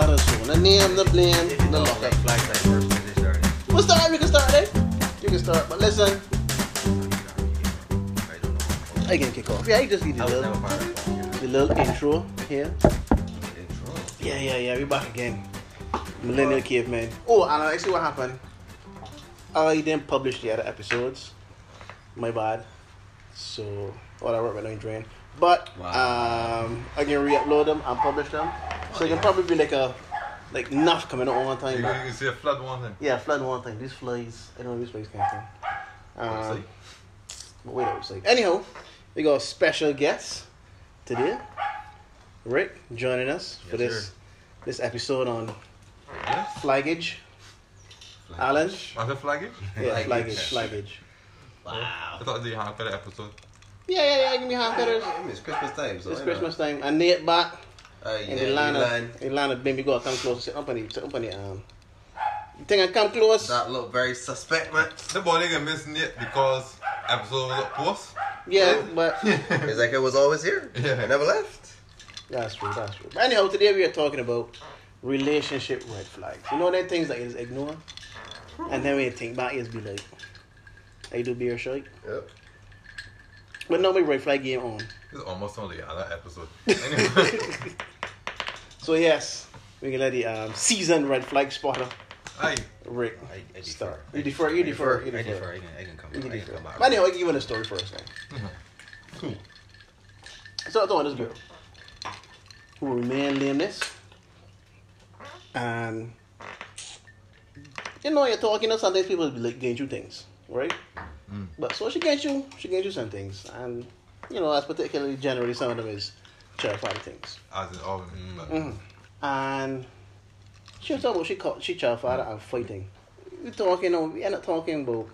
Not a. The name, the blame, the don't lock like up. like first when started. We'll start. We can start, eh? You can start. But listen, I don't know. I can kick off. Yeah, I just need the little, the little intro here. intro. Yeah, yeah, yeah. We back again. Millennial Caveman. Oh, and I see what happened. I didn't publish the other episodes. My bad. So, all I work with no drain. But Wow. um, I can re-upload them and publish them. So it can probably be like a like enough coming out one time. You, But you see a flood one thing. yeah, flood one thing. These flies. I don't know these flies came from. Um, but wait, I was like, anyhow, we got a special guest today. Rick joining us for this sir. this episode on Yes. flaggage. Alan? Was it flagging? Yeah, Flaggage. flaggage, flaggage. Wow. I thought they had for the episode. Yeah, yeah, yeah. Give me half better. It's Christmas time, so It's I Christmas time, and Nate back know. Uh, in yeah, the line of line. in line of baby. Go come close. Sit up on the sit up on the um. You think I come close? That look very suspect, man. The boy didn't miss it because episode was up post. Yeah, but It's like I was always here. Yeah. I never left. that's true. That's true. But anyhow, today we are talking about relationship red flags. You know, them things that is ignore, and then when you think back, it's be like, I do beer shake. Yep. But no, my red flag game on. It's almost on the other episode. Anyway, So yes, we can let the um, seasoned red flag spotter aye. Rick I, I defer. start. You defer. You defer. You I defer. defer. I can, I can come. You I can come back. But anyway, I'll give you the story first. Then. Cool. So I thought this girl who remained nameless, and you know you're talking, and sometimes people be like getting you things, right? Mm. But so she gets you, she gets you some things, and you know, as particularly generally some of them is child father things. As in all. but- Mhm. And she was talking about she called she child father and fighting. We talking, you know, we end up talking about.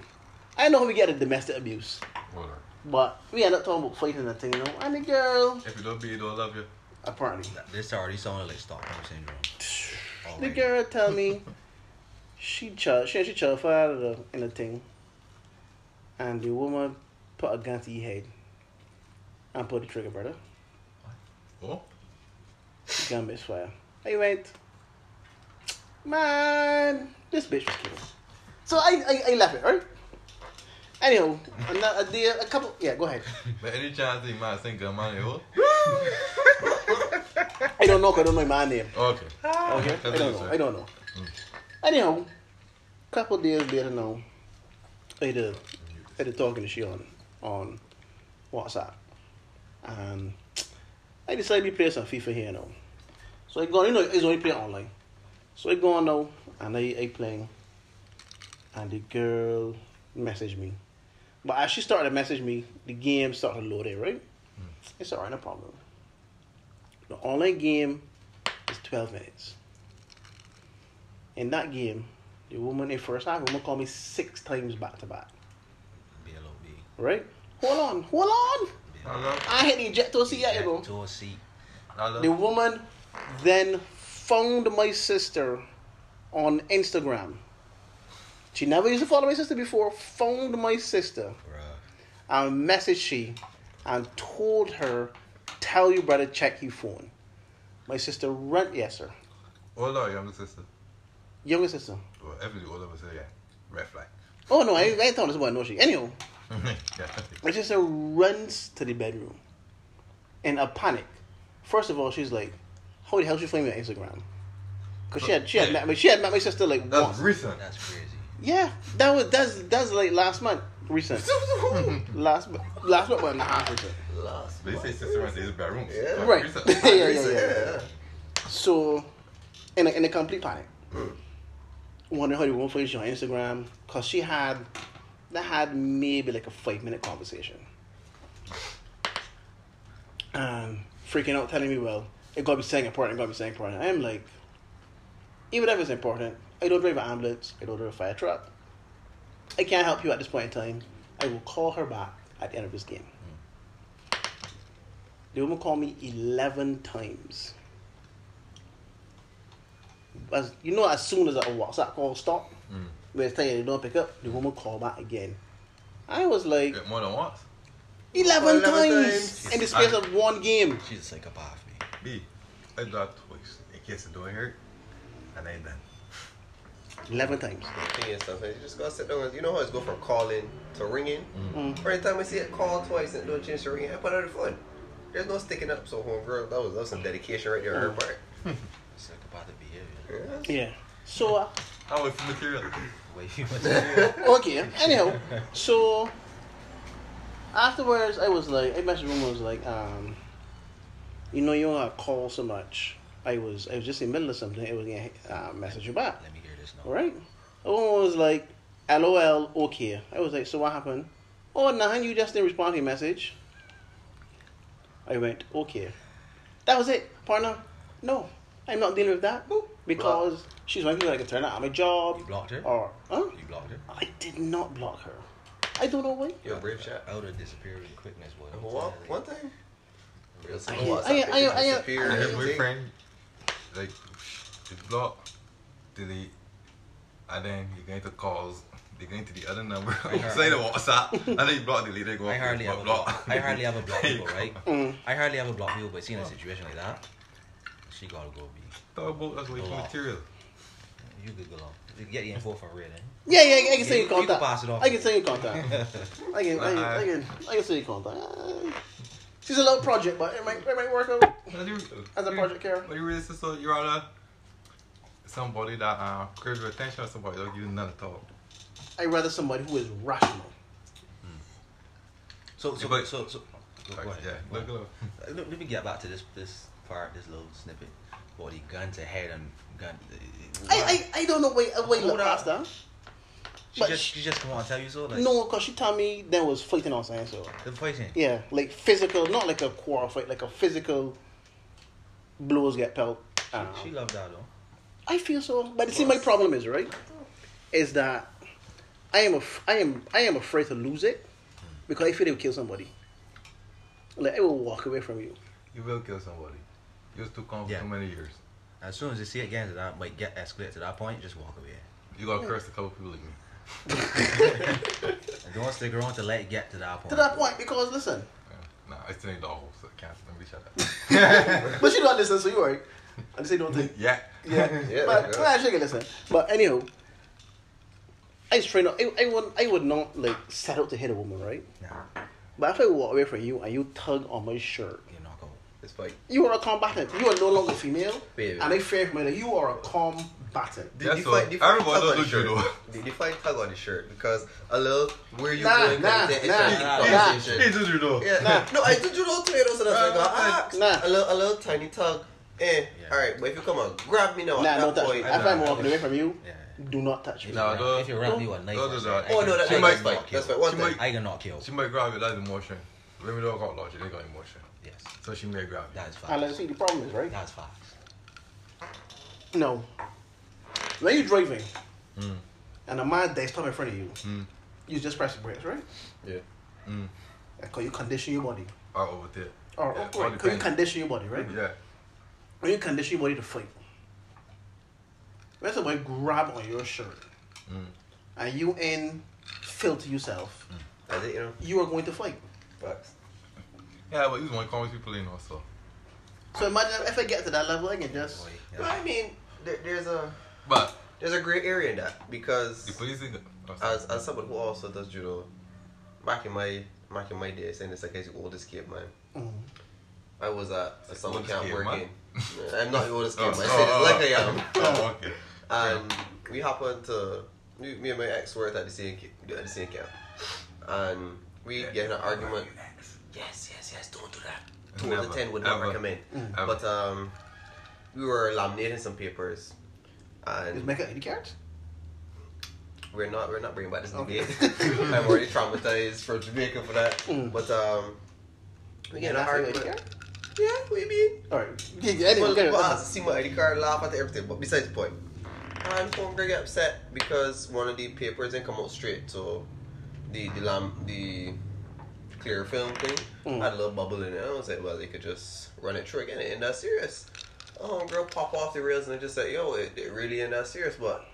I know we get a domestic abuse, Hold but we end up talking about fighting and thing, you know. And the girl, If you don't be, you don't love you. apparently, This already sounded like Stockholm syndrome. the Already. girl tell me she child she she child father in a thing, and the woman put a gun to your head and put the trigger, brother. Oh? Gun misfire. I went, man, this bitch was kidding. So I, I, I left it, right? Anyhow, another, a a couple, yeah, go ahead. But any chance you might think a man, you I don't know I don't know my name. Okay. Ah. Okay, I don't know. I don't know. Anyhow, couple days later now, I did, I did talking to she on on WhatsApp, and I decided to play some FIFA here now. So I go, you know, it's only play online. So I go on now, and I, I playing, and the girl messaged me. But as she started to message me, the game started to load in, right? It's alright, no problem. The online game is 12 minutes. In that game, the woman in first half, woman called me six times back to back. BLOB. Right? Hold on, hold on. I hit the eject to see you know. To a seat. I. The woman then found my sister on Instagram. She never used to follow my sister before, found my sister Bruh. and messaged she and told her, tell your brother check your phone. My sister run yes sir. On, younger sister. Younger sister. Well, every us say, yeah. Red flag. Oh no, I, I ain't telling this about no she. Anyhow. my sister runs to the bedroom in a panic. First of all, she's like, "How the hell she find me on Instagram?" Cause she had she had met me she had met my sister like That's once. recent. That's crazy. Yeah, that was that's that's like last month, recent. last mo- last month, but not half recent. Last. They say sister runs to his bedroom. Yeah. Right. recent. yeah, yeah, yeah, Yeah. yeah. So, in a, in a complete panic, wondering how the woman find you on Instagram, cause she had that had maybe like a five minute conversation, and freaking out, telling me, "Well, it gotta be saying important, it gotta be saying important." I'm like, even if it's important, I don't drive an ambulance, I don't drive a fire truck. I can't help you at this point in time. I will call her back at the end of this game. The woman called me eleven times. As you know, as soon as a WhatsApp call stopped, Mm. Where it's telling you they don't pick up, the woman call back again. I was like, Get more than once. eleven 11 times times. in the space of one game. She's a psychopath, me. B. I do that twice. In case it don't hurt. And then done. 11 times. Thing and stuff. And you just gotta sit down. and- You know how it's go from calling to ringing. Mm. Every time I see it call twice and don't change to ringing, I put it on the phone. There's no sticking up. So homegirl, that was that was some dedication right there on her Mm. part. Psychopathic behavior. Yeah. Yeah. So, uh, I wait for material. Way you material. okay. Anyhow, so afterwards, I was like, I messaged him. I was like, um, you know, you don't have to call so much. I was, I was just in the middle of something. I was gonna uh, message you back. Let me hear this now. All right. The one was like, LOL, okay. I was like, so what happened? Oh, nothing. You just didn't respond to your message. I went, okay. That was it, partner. No, I'm not dealing with that because she's one people that can turn out of my job. You blocked her? Or, huh? You blocked her? I did not block her. I don't know why. You're a brave shot. I would have disappeared with quickness, boy. I'm One, telling you. one time. Real I- simple WhatsApp I- I- pictures I- disappear And and his everything. boyfriend, like, you block, delete, and then you get into calls. they're going to the other number. I Say the WhatsApp, and then you block, delete. They go. I hardly block, ever block. block. I hardly ever block people, right? Mm. I hardly ever block people, but seeing a situation like that, she gotta go be. Talk about us wait for Block. material. You could go on. You can get the info from Red, eh? Yeah, yeah, I can You- say you you can contact. pass it off. I can say you contact. I can, I can, I can, I can say you contact. She's a little project, but it might, it might work out As as a project care. But you really so you're on somebody that uh, craves your attention or somebody that give you none at all. I'd rather somebody who is rational. So, so, But- so, so. Go, go Like, ahead. yeah, look, look. Uh, Let, let me get back to this this part, this little snippet. About the gun to head and gun. uh, I, I, I don't know why, why you Hold look on. past that. she but just sh- she just come on and tell you so. Like, No, because she told me there was fighting on saying so. the fighting. Yeah, like physical, not like a quarrel fight, like a physical blows get pelt. Um, She loved that though. I feel so, but see, my problem is right, is that I am af- I am I am afraid to lose it because I feel it will kill somebody. Like I will walk away from you. You will kill somebody. You was too calm Yeah. for too many years. As soon as you see it getting to that, might get escalate to that point, just walk away. You gotta curse a couple people like me. And don't stick around to let it get to that point. To that point, because listen, Yeah. Nah, I still need the whole, so I can't let me shut up. but you don't listen, so you alright. I just say don't think. yeah. Yeah, Yeah, but yeah. well, she can listen. But anyhow, I just try not. I, I would I would not like set out to hit a woman, right? Nah, But if I walk away from you and you tug on my shirt, you knock out. It's like, you are a combatant. You are no longer female, Baby. and I fear for my. You are a combatant. did That's you all. find, did you find tug on the judo. shirt? Did you find tug on the shirt? Because a little, where you Nah, going, nah, kind nah, it's a nah, nah. conversation. He do judo. Yeah, Nah. no, I do judo too, you know, so that's Uh, like, ah, nah. a little, a little tiny tug. Eh, Yeah. all right, but if you come on, grab me now Nah, at don't touch point. me. If I'm walking away from you, Yeah. do not touch me. If, Nah, you, don't- if you run me with a knife, don't or do that. Oh, no, that, She that, might- that's fine. That's fine. One she thing. might- I can not kill. She might grab you, that's emotion. Women don't got logic, they got emotion. Yes, So she may grab you. that's fine. And facts. let's see, the problem is right. That's facts. No, when you're driving Mm. and a man that's coming in front of you, Mm. you just press the brakes, right? Yeah. Mm. Because you condition your body, Or over there. or Yeah, or because you condition your body, right? Yeah. When you condition your body to fight, when somebody grab on your shirt Mm. and you in filter yourself, That's it, you know. you are going to fight. Facts. Yeah, but you want to calm people in also. So imagine if I get to that level, I can just. Boy, No, yeah. I mean, there, there's a But there's a gray area in that because the police think. oh, as as someone who also does judo, back in my back in my days, and it's like as the oldest kid man, Mm. I was at a summer camp kid, working. I'm not the oldest kid, Oh, man. I oh, said it oh, like I am. Oh, okay. And we happened to me, me and my ex worked at the same ca- at the same camp, and we get in an argument. Yes, yes, yes. Don't do that. Two out of Never, ten would not ever, recommend. ever. But um, we were laminating some papers, Is and make ID cards? we're not we're not bringing back this Okay. debate. I'm already traumatized from Jamaica for that. Mm. But um, we get in an That's an ID argument. Yeah, what do you mean? All right. Yeah, yeah, anyway, Well, get it. well, I have to see my ID card, laugh at everything, but besides the point. And homegirl get upset because one of the papers didn't come out straight, so the the lam the clear film thing Mm. had a little bubble in it. I was like, well, they could just run it through again. It ain't that serious. Oh, girl, pop off the rails and just said, yo, it, it really ain't that serious, but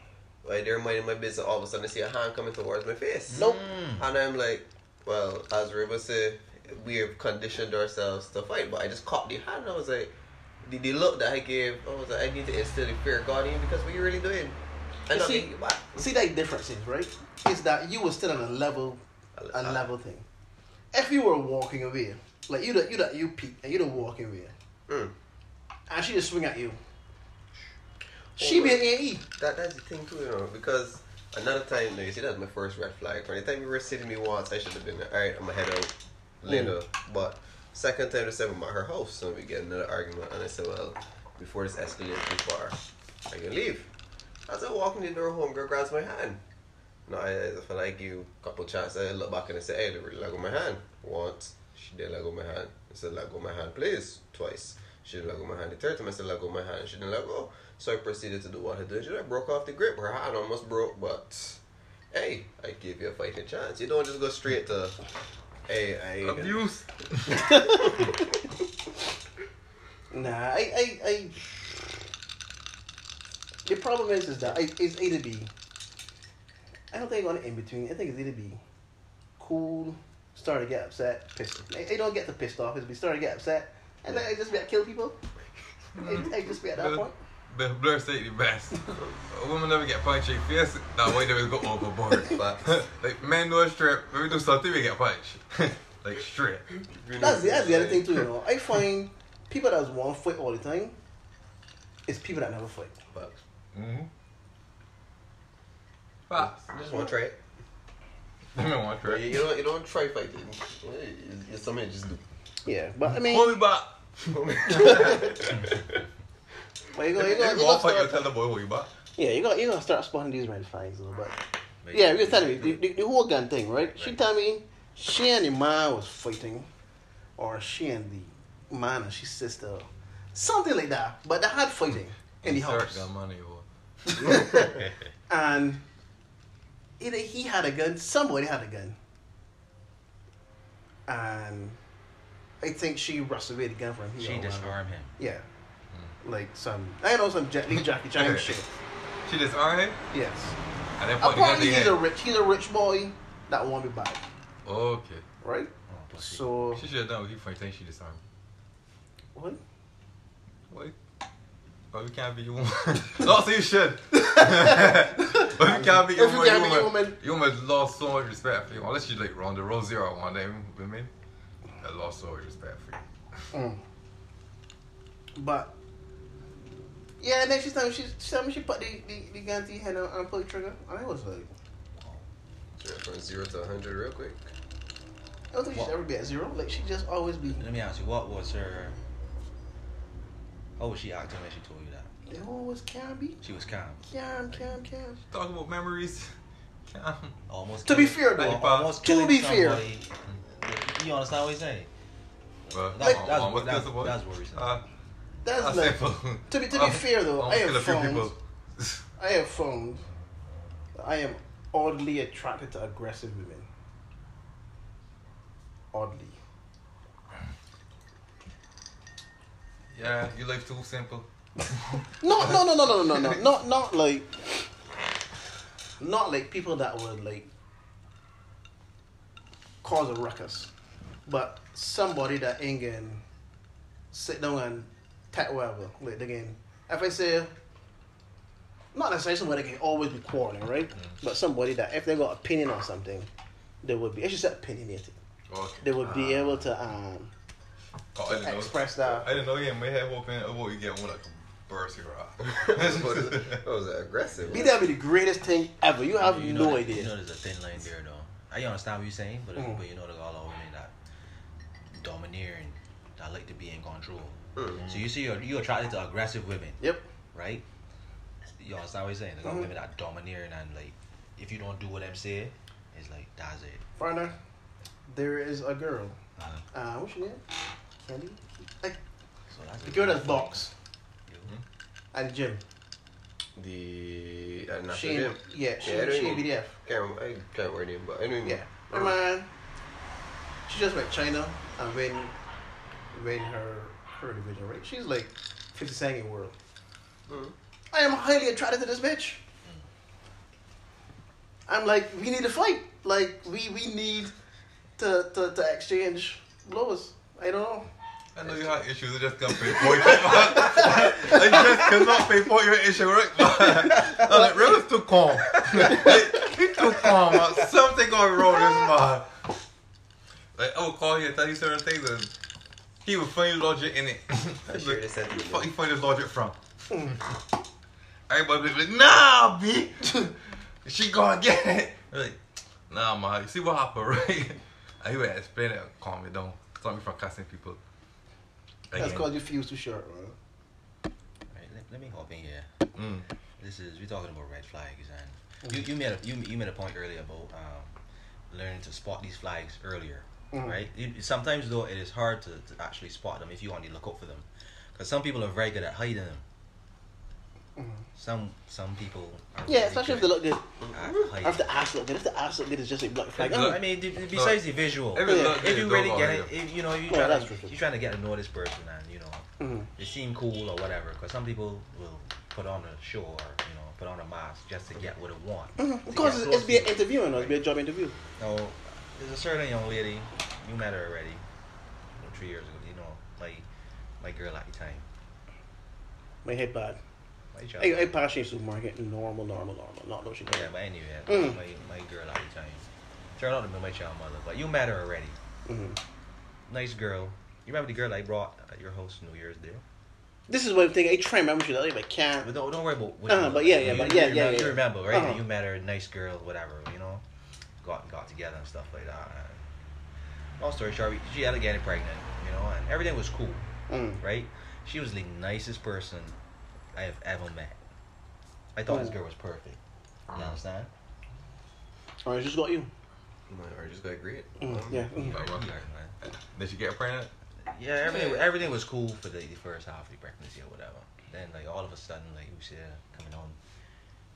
like they're minding my business. All of a sudden, I see a hand coming towards my face. Nope. And I'm like, well, as Riva said, we have conditioned ourselves to fight. But I just caught the hand. and I was like, the, the look that I gave, I was like, I need to instill the fear of God in you because what you really doing? You see- See that difference is right. Is that you were still on a level, a level thing. If you were walking away, like you, that you that you peek and you don't walking away, Mm. and she just swing at you, she be an A. That that's the thing too, you know, because another time, you, you see, that's my first red flag. From the time you were sitting me once, I should have been like, all right, I'm gonna head out later. But second time, the seven at her house, so we get another argument, and I said, well, before this escalates too far, I can leave. As I walk in the door home, girl grabs my hand. No, I, I feel like you a couple chances. I look back and I say, hey, they really let go my hand. Once, she didn't let go my hand. I said, let go my hand, please. Twice. She didn't let go my hand. The third time I said, let go my hand. She didn't let go. So I proceeded to do what I did. I broke off the grip. Her hand almost broke, but hey, I give you a fighting chance. You don't just go straight to, hey, I. Abuse. Nah, I, I, I. The problem is, is that I, it's A to B. I don't think on in between. I think it's either be cool, start to get upset, pissed. I, I don't get the pissed off. It's be start to get upset, and then I just be at kill people. I, I just be at that But- point. But Blur say the best. A woman never get punched in the face. That way they will go overboard. Facts. like men do a strip. When we do something, we get punched. like strip. That's the, that's the other thing too. You know, I find people that want to fight all the time It's people that never fight. Facts. Mm-hmm. Facts. I just want to try it. I don't want to try. you don't, you don't try fighting. It's, it's something you just do. Yeah, but I mean, Hold me back. but you go, you go, you you go fight, you start, tell the boy hold you back. yeah, you got you gonna start spotting these red flags a little bit. But Yeah, you were telling me the, the, the whole gun thing, right? She tell me she and the man was fighting, or she and the man and his sister, something like that. But they had fighting in the Insert house, gun money, and either he had a gun, somebody had a gun, and I think she rushed away the gun from him. she disarmed him. Yeah, hmm. like some I know some Jet Li Jackie Chan shit. She disarmed him. Yes, And then put the apparently he's a rich he's a rich boy that want me back, Okay. right? Oh. So She should have done what he for thing she disarmed. what? What? But we can't be your woman. no, so you should. but we can't be your If you woman. can't be your your woman. woman. Your woman lost so much respect for you. Unless you like Ronda Rousey or one of them women that lost so much respect for you. Mm. But yeah, and then she told me she, she told me she put the, the, the gun to your head and, and pull the trigger. I And I was like, Yeah, from zero to 100 real quick. I don't think she'd ever be at zero. Like she just always be. Let me ask you, what was her? How was she acting when she told you that? They always can be. She was calm. Can, can, can. Talk about memories. Can't. Almost. To be fair, though, al- almost to be fair. You understand what he's saying? But That's- one- that's- one was that's- about- that's worrisome. Uh, That's I like. To be to be fair though, I have found. I have found I am oddly attracted to aggressive women. Oddly. Yeah, you life too simple. No, no, no, no, no, no, no, not not like, not like people that would like cause a ruckus, but somebody that ain't gonna sit down and tap whatever. Like again, if I say, not necessarily somebody that can always be quarreling, right? But somebody that if they got opinion on something, they would be. I should say opinionated. Okay. They would be able to um Oh, I didn't know. express that. I didn't know you had my head open. Oh, you get one like a burst here. that was aggressive. Be that be the greatest thing ever. You have You know no that- idea. You know there's a thin line there, though. I understand what you're saying, but Mm. but you know there's all over women that domineering, that like to be in control. Mm. So you see, you're you're attracted to aggressive women, Yep. right? You understand what you're saying? There's Mhm. women that domineering and like, if you don't do what them say, it's like that's it. Farner, there is a girl. Uh, Uh, what's your name? Candy? Like, so that's the girl that's box You- at the gym. The uh, national She ain't, gym. yeah, she, Yeah, I don't she ain't even- BDF. Can't remember, I can't remember her name, but I know you mean. Yeah. Hey man, she just went China and win, win her her division, right? She's like 52nd world. Mm. I am highly attracted to this bitch. I'm like, we need to fight. Like, we we need to to, to exchange blows. I don't know. I know you have issues, you just can't pay for it. I just cannot pay for your issue, right? I'm like, Real is too calm. Like, he too calm, man. Something going wrong with this man. Like, I will call you and tell you certain things, and he will find logic in it. I'm sure they said Where to you. fuck you find this logic from? Everybody be like, nah, B. she gonna get it. I'm like, nah, man. You see what happened, right? And he would explain it and calm me down. Stop me from cussing people. That's Again. because your fuse too short, man. Right, let, let me hop in here. Mm. This is we're talking about red flags, and you, you made a you, you made a point earlier about um, learning to spot these flags earlier, Mhm. right? You, sometimes though it is hard to, to actually spot them if you only look out for them, because some people are very good at hiding them. Some some people. Are Yeah, really especially if they look good. at If the ass look good, if the ass look good, it's just a black flag. Look- I mean, d- d- besides the visual, Every Yeah. look if you really get it, if you know you trying, to, you're trying to get to know this person and you know Mhm. they seem cool or whatever. Because some people will put on a show or you know put on a mask just to get what they want. Mhm. Of course, it's, it's be an to you. interview, and it's be a job interview. No, there's a certain young lady you met her already, you know, three years ago. You know, my my girl at the time. My head bad. My child. Hey, hey, pass in supermarket. Normal, normal, normal. Not no shit. yeah, but anyway, Mm. my my girl at the time turned out to be my child mother. But you met her already. Mhm. Nice girl. You remember the girl I brought at your house New Year's Day? This is one thing. I try to remember shit, but I can't. But don't, don't worry about. which Uh-huh, but yeah, yeah, You- but you yeah, remember, yeah, You remember, right? Uh-huh. You met her, nice girl, whatever. You know, got got together and stuff like that. And long story short, she had to get pregnant. You know, and everything was cool, Mm. right? She was the nicest person I have ever met. I thought this Mm. girl was perfect. You Mm. understand? Or I just got you. Or just got great. Mm, Um, yeah. Mm. Like, what? Man. Did she get pregnant? Yeah, everything Yeah. everything was cool for the, the first half of the pregnancy or whatever. Then like all of a sudden like we see her coming on,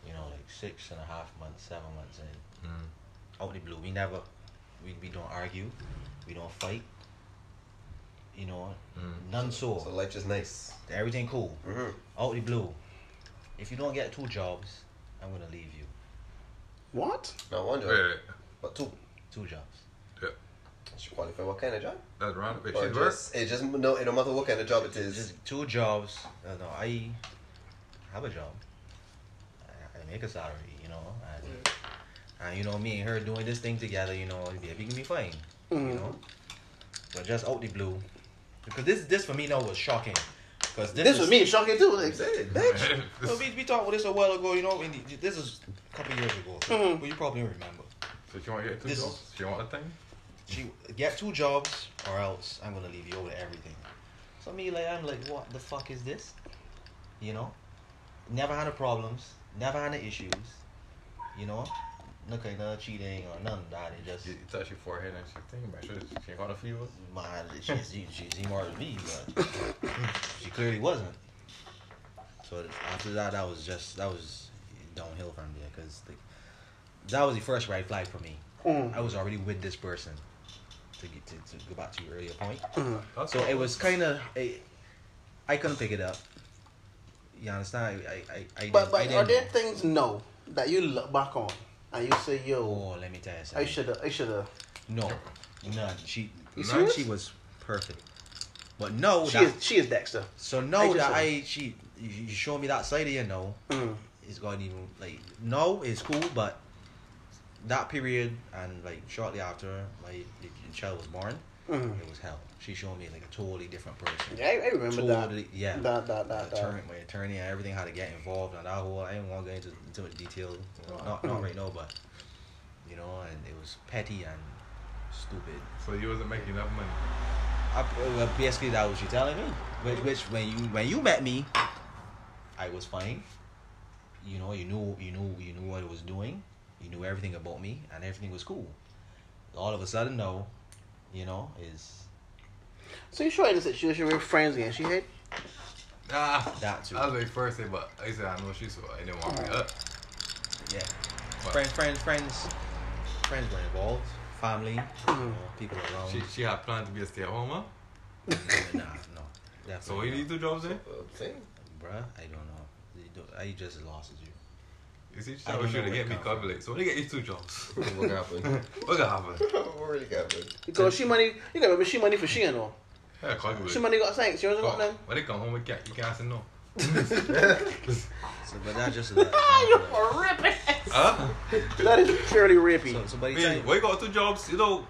you know, like six and a half months, seven months in, Mm. out the blue. We never we, we don't argue, we don't fight. You know, Mm. none so. So life is nice. Everything cool. Mm-hmm. Out the blue. If you don't get two jobs, I'm gonna leave you. What? Not one job, Wait, wait. but two. Two jobs. Yeah. She qualify what kind of job? That's wrong. Wait, Or she's work? just, it just no, it no matter what kind of job it is. Just two jobs. Uh, no, I have a job. I, I make a salary, you know, and, and you know me and her doing this thing together, you know, baby can be fine, you Mhm. know. But just out the blue, because this this for me now was shocking, because this, This is, was me shocking too. Like, Hey, bitch. Well, we, we talked about this a while ago, you know. And the- this is a couple years ago, Mhm. but you probably remember. So she want to get two This jobs? She want a thing? She get two jobs, or else I'm gonna leave you over everything. So me, like, I'm like, what the fuck is this? You know, never had no problems, never had no issues. You know, no kind of cheating or nothing of that. It just You, you touch your forehead and she think, man, she, she ain't got a fever. man, she's she, she's more than me, but she clearly wasn't. So after that, that was just that was downhill from there because like, that was the first red flag for me. Mm. I was already with this person. To get to, to go back to your earlier point. Mm. That's So all. it was kind of, I couldn't pick it up. You understand? I, I, I, But didn't- I but are didn't- there things no that you look back on you say, yo, Oh, let me tell you I something. should have, I should have. No, none. She, You none. serious? She was perfect. But no, She that, is, she is Dexter. so I no, just that said- I, she, you you show me that side of you, no, Mm. it's going even like no, it's cool, but that period and like shortly after my the child was born, Mm. it was hell. She showed me like a totally different person. Yeah, I, I remember Totally, that. yeah. That that that. that. attorney, my attorney and everything, how to get involved and that whole. I didn't want to go into too much detail, you know, not not Mhm. right now, but you know, and it was petty and stupid. So you wasn't making enough money. I, well, basically, that was you telling me. Which, which when you when you met me, I was fine. You know, you knew you knew you knew what I was doing. You knew everything about me, and everything was cool. All of a sudden, no, you know, is So you sure in a situation where friends again? She hit. Ah, that too. I was like first thing, but I said I know she so I didn't want me up. Yeah. But Friends, friends, friends, friends were involved. Family, you Mhm. know, people around. She she had planned to be a stay at home, huh? nah, no. So Definitely what you need two jobs then? Uh, same. Bruh, I don't know. I just lost as you. You see, she I thought don't she know to get me come from. calculate. So when you get these two jobs, what happened? what gonna happen? what really happened? Because she money, you got remember she money for she and all. Yeah, call you. Somebody got thanks. You know what Call- I'm When they come home, we can't, you can't say no. So, but that's just a You're ripping. Huh? That is fairly rapey. So, so by the Man, time, why you got two jobs? You know,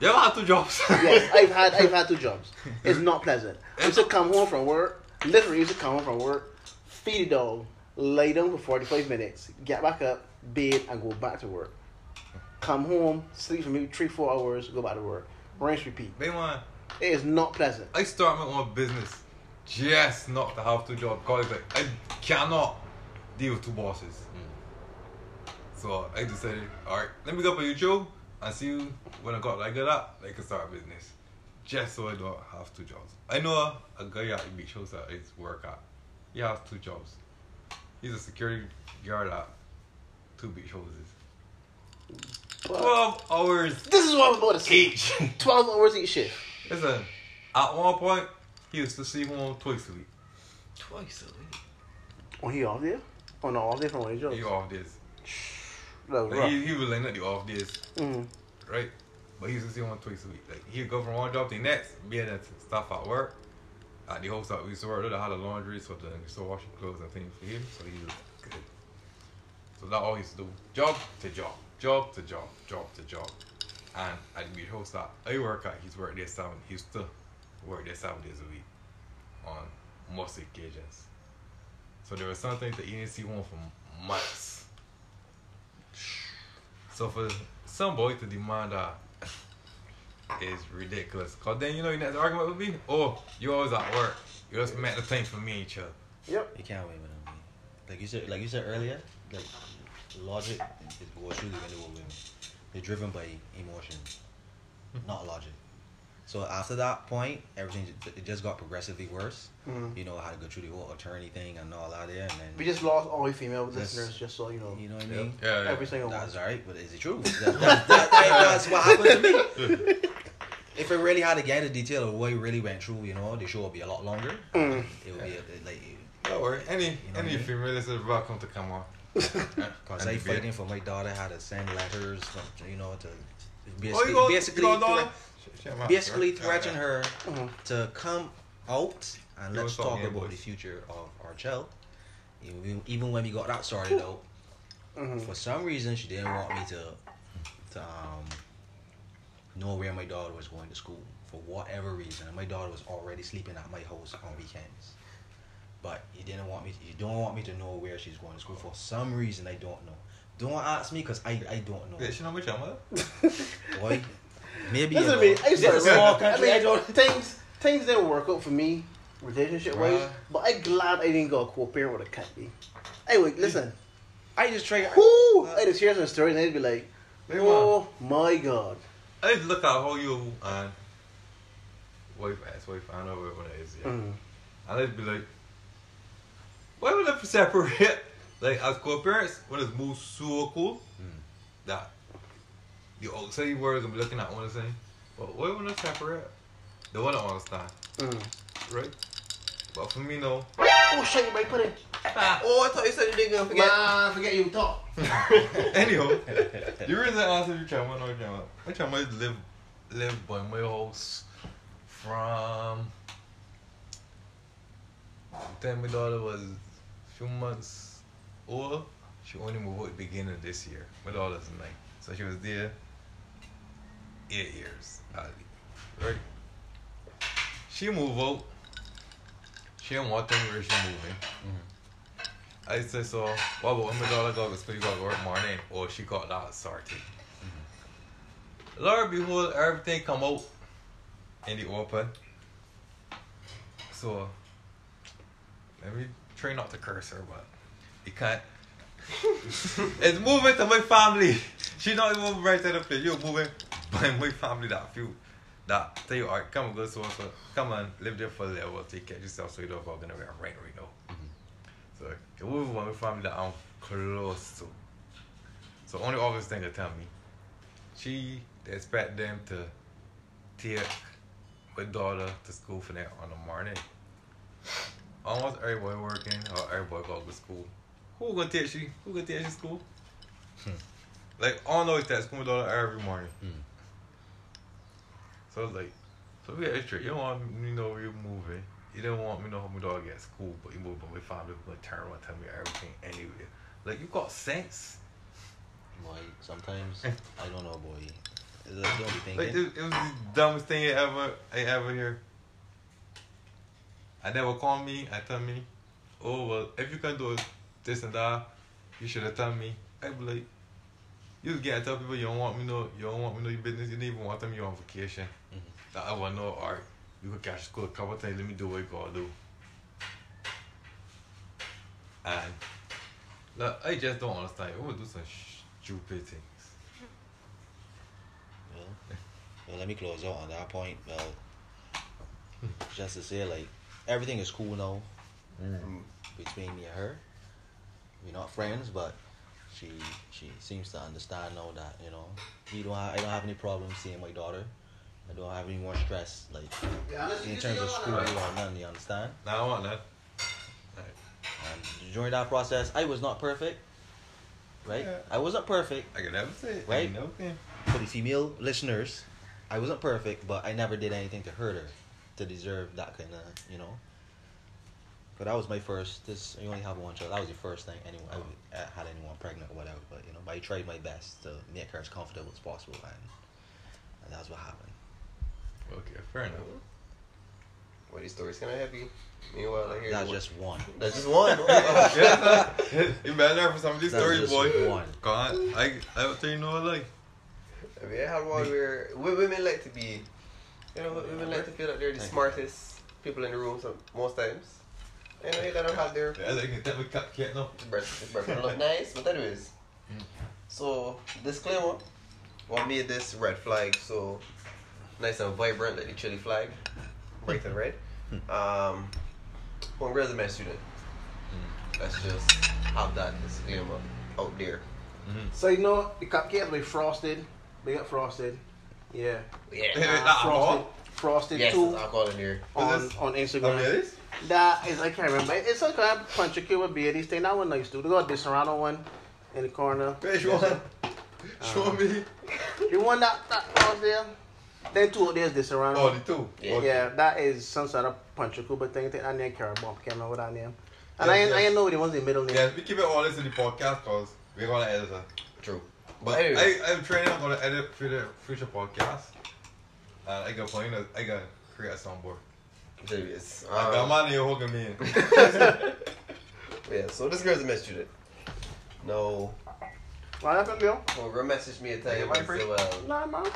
you ever had two jobs? yes, I've had I've had two jobs. It's not pleasant. I used to come home from work. Literally, used to come home from work, feed the dog, lay down for forty five minutes, get back up, bed, and go back to work. Come home, sleep for maybe three four hours, go back to work. Rinse, repeat. Man, man, It is not pleasant. I start my own business just not to have two jobs. Cause like I cannot deal with two bosses. So I decided, alright, let me go on YouTube and see when I got like that, I can start a business. Just so I don't have two jobs. I know a, a guy at the beach house that I work at. He has two jobs. He's a security guard at two beach houses. But Twelve hours this is what I'm about to say. each. Twelve hours each shift. Listen, at one point, he used to see home twice a week. Twice a week. Oh, he off there? Oh no, off there from one of the He off days. That was Like, rough. he, he was like not the off days, Mm. right? But he used to see him twice a week. Like he'd go from one job to the next, being at stuff at work. At the house that we to work, had a laundry, so then we to washing clothes and things for him, so he was good. So that all he used to do. Job to job, job to job, job to job. And at the house that I work at, he's worked there seven he used to work there seven days a week on most occasions. So there was something that he didn't see one for months. So for some boy to demand that is ridiculous. Cause then you know your next argument would be, oh, you always at work. You just meant the thing for me and you. Yep. you can't wait with them. Like you said, like you said earlier, like logic is what truly when they were women. They're driven by emotion, not logic. So after that point, everything it just got progressively worse. Mhm. You know, I had to go through the whole attorney thing and all that there, and then We just lost all the female That's- listeners, just so you know. you know what I mean. Yeah, yeah. Every single one. That's alright, but is it true? That, that, that- that's what happened to me. If it really had to get into detail of what it really went through, you know, the show would be a lot longer. Mm. It would be a, like, Don't worry. Any know any mean? female listeners welcome to come on. cause I debate. fighting for my daughter had to send letters, from, you know, to Oh, basically, you got, basically, you got a daughter? thre- Sh- sh- my- basically yeah, threaten yeah. her Mhm. to come out and let's talk about boys. the future of our child. Even, even when we got that started out, Mhm. for some reason she didn't want me to to um know where my daughter was going to school for whatever reason. And my daughter was already sleeping at my house on weekends. But you didn't want me. you don't want me to know where she's going to school for some reason. I don't know. Don't ask me because I I don't know. Yeah, she know which one, Boy, maybe Listen to me. I a started small I country. mean, I don't. things things didn't work out for me, relationship wise. But I glad I didn't go co-parent with a cat. Wait, listen. I just try. Whoo! I just hear some stories and they'd be like, "Oh my god." I just look at how you and wife, ex-wife, I don't know what it is, yeah. Mm. And I'd be like, why would I separate? Like, as co-parents, when it's moved so cool that the outside world gonna be looking at one and saying, but why would I separate? They wouldn't understand, Mm. right? But for me, no. Oh shit! You might put it. Oh, I thought you said you didn't gonna forget. Man, forget you talk. Anyhow, the reason I answered your channel, no channel, my channel live live by my house from the time my daughter was a few months old. She only moved out at the beginning of this year. My daughter's nine, so she was there eight years, Ali, right? She moved out. She didn't want to where she moving. Mm-hmm. I said, so, what about when my daughter got to school, you gotta go work morning? Or she got that sorted. Mm-hmm. Lord behold, everything come out in the open. So, let me try not to curse her, but it can't. it's moving to my family. She not even right to the place. You're moving by my family that few. That tell you, alright, come and go so so come and live there for a little while, take care of yourself so you don't fucking away right right now. So it was one my family that I'm close to. So only obvious thing to tell me. She they expect them to take my daughter to school for that on the morning. Almost everybody working or everybody go to school. Who gonna take she? Who gonna take she to school? Like all know that school my daughter every morning. Hmm. So I was like So we get straight. You don't want me to know where you're moving. You don't want me to know how my dog gets school, but you move away family, like turn around and tell me everything anyway. Like you got sense. Boy, sometimes I don't know, boy. It's like, don't be Like it, it was the dumbest thing I ever I ever hear. I never call me. I tell me, oh well, if you can do this and that, you should have told me. I be like, you get tell people you don't want me know you don't want me know your business. You didn't even want them You're on vacation. That I want to know. All right, you could catch school a couple times. Let me do what you gotta do. And like, I just don't understand. You would do some stupid things. Well, well, let me close out on that point. Well, just to say, like, everything is cool now Mm. between me and her. We're not friends, but she she seems to understand now that you know we don't have, I don't have any problems seeing my daughter. I don't have any more stress like in terms of school or none. You understand? Now I want that. And during that process, I was not perfect, right? Yeah. I wasn't perfect. I can never say it. Right? I never. For the female listeners, I wasn't perfect, but I never did anything to hurt her to deserve that kind of, you know. But that was my first. This you only have one child. That was the first thing anyone I w- I had anyone pregnant or whatever. But you know, but I tried my best to make her as comfortable as possible, and, and that's what happened. Okay, fair enough. Well, these stories kind of heavy. Meanwhile, I hear That's one- just one. that's just one. Oh, yeah, you better learn from some of these That's stories, just boy. one. God, I, I will tell you no lie. I mean, I had one where wo- women like to be, you know, women like to feel that they're the Thank you. smartest people in the room. Some most times, you know, you gotta have their Yeah, they can tell me cupcake no. breath. Breath look nice, but anyways. Mm. So disclaimer, what made this red flag so nice and vibrant like the chili flag, bright and red. Um, one girl's a med student. Let's just have that disclaimer out there. So you know the cupcakes be frosted. They got frosted. Yeah. Yeah. Uh, alcohol? frosted. Frosted Yes, too there's alcohol in here. on this- on Oh, Instagram. yeah, this? That is I can't remember. It's some kind of punch a kid with beer. These thing that one nice too. They got this Serrano one in the corner. Where's one? Show me. The one that that was there. Then two there's the Serrano. Oh, the two. Yeah. Okay. Yeah, that is some sort of punch a Cuba thing. Think that name Carol Bomb. Can't remember what that name. And Yes, I ain't, I ain't know the ones in the middle name. Yeah, we keep it all this in the podcast because we're gonna edit it. True. But But anyway, I, I'm training. I'm gonna edit for the future podcast. And I got playing. I got create a soundboard. anyways, I got um, money. You're hooking me in. yeah. So this girl's a med student. No, What happened, Bill? well, girl messaged me a time Yeah, and my said, friend. well, Nah, man.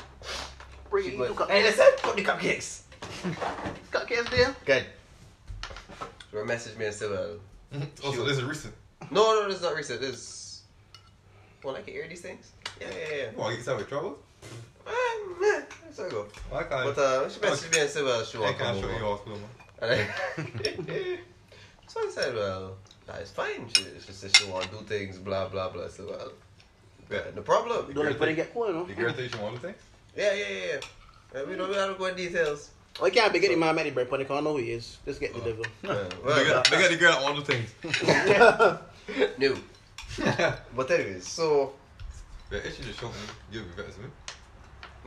Bring she it. put, You got hey, listen, put the cupcakes. cupcakes there. Good. She messaged me and said, well, oh, so this is recent. no, no, this is not recent. This is, well, I can hear these things. Yeah, yeah, yeah. You want to get yourself in trouble? Ah, meh, That's how I go. Why can't But uh, she messaged me and said, well, she I want to can't come show you over. all school, man. So I said, well, that's fine. She, she said she want to do things, blah, blah, blah. I said, well, Yeah. no problem. You don't like when it get cool, you know. The girl tell you she want to things? Yeah, yeah, yeah, yeah. Uh, we don't we don't go in details. Oh, you can't be getting my money break when they can't know who he is. Just get the Oh. devil. Uh, They well, got, they got the girl that want the things. no. But anyways, so Yeah, it should just show me. You'll be better to me.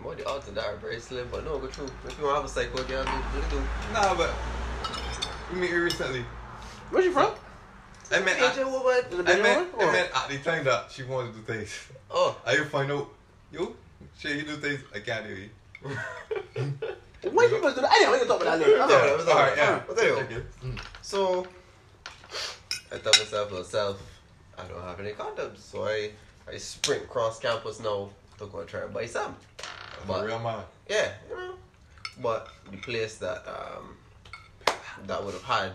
more the odds of that are very slim, but no, go true. If you want to have a psycho girl, do do the do. Nah, but we meet her recently. Where's she from? I meant, at, woman. I Benjamin meant, I meant at the time that she wanted to do things. Oh, I you find out, yo, shit, you do things, I can't do it. What you supposed to do? Anyway, we can talk about that later. Yeah, Okay. it was all right, yeah. But anyway, Okay. Mm. so I thought myself, myself, I don't have any condoms, so I I sprint across campus now to go and try and buy some. I'm But- a real man. Yeah, you know. But the place that um that would have had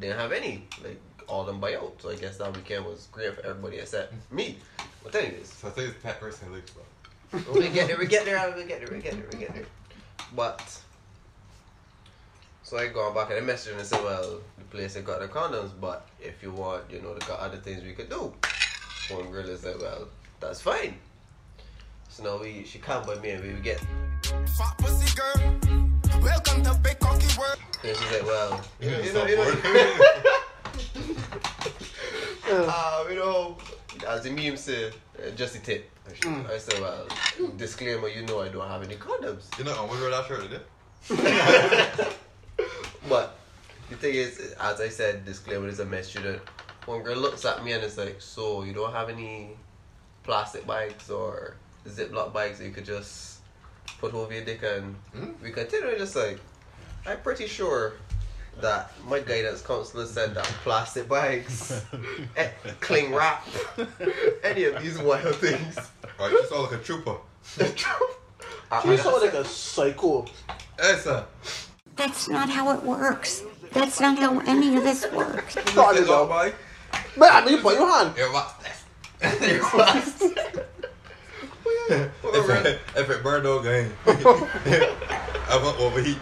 didn't have any. Like all them buy out. So I guess that weekend was great for everybody except me. But anyways. So I say it's pet person looks bro. We get it, we get there, we get there, we get there, we get there. But so I go back and I messaged him and said, Well, the place they got the condoms, but if you want, you know, they got other things we could do. One girl is like, Well, that's fine. So now we she come by me and we get Fat pussy girl, welcome to Big Cocky World. and she's like, Well, you, Yeah, you know, you know, bored. uh, you know, as the meme said, uh, just a tip. I said, Well, disclaimer, you know I don't have any condoms. You know, I'm wear that shirt today. but the thing is, as I said, disclaimer is a med student. One girl looks at me and it's like, "So you don't have any plastic bags or Ziploc bags that you could just put over your dick and Hmm? we continue?" Just like, I'm pretty sure that my guidance counselor said that plastic bags, eh, cling wrap, any of these wild things. Right, you sound like a trooper. I- She I- sound like a psycho. Hey, sir. That's not how it works. That's not how any of this works. Thought it Sit down, out. boy. Man, I mean, you put your hand. Yeah, what's this? Well, If right. it, if it burned out, game. I won't overheat.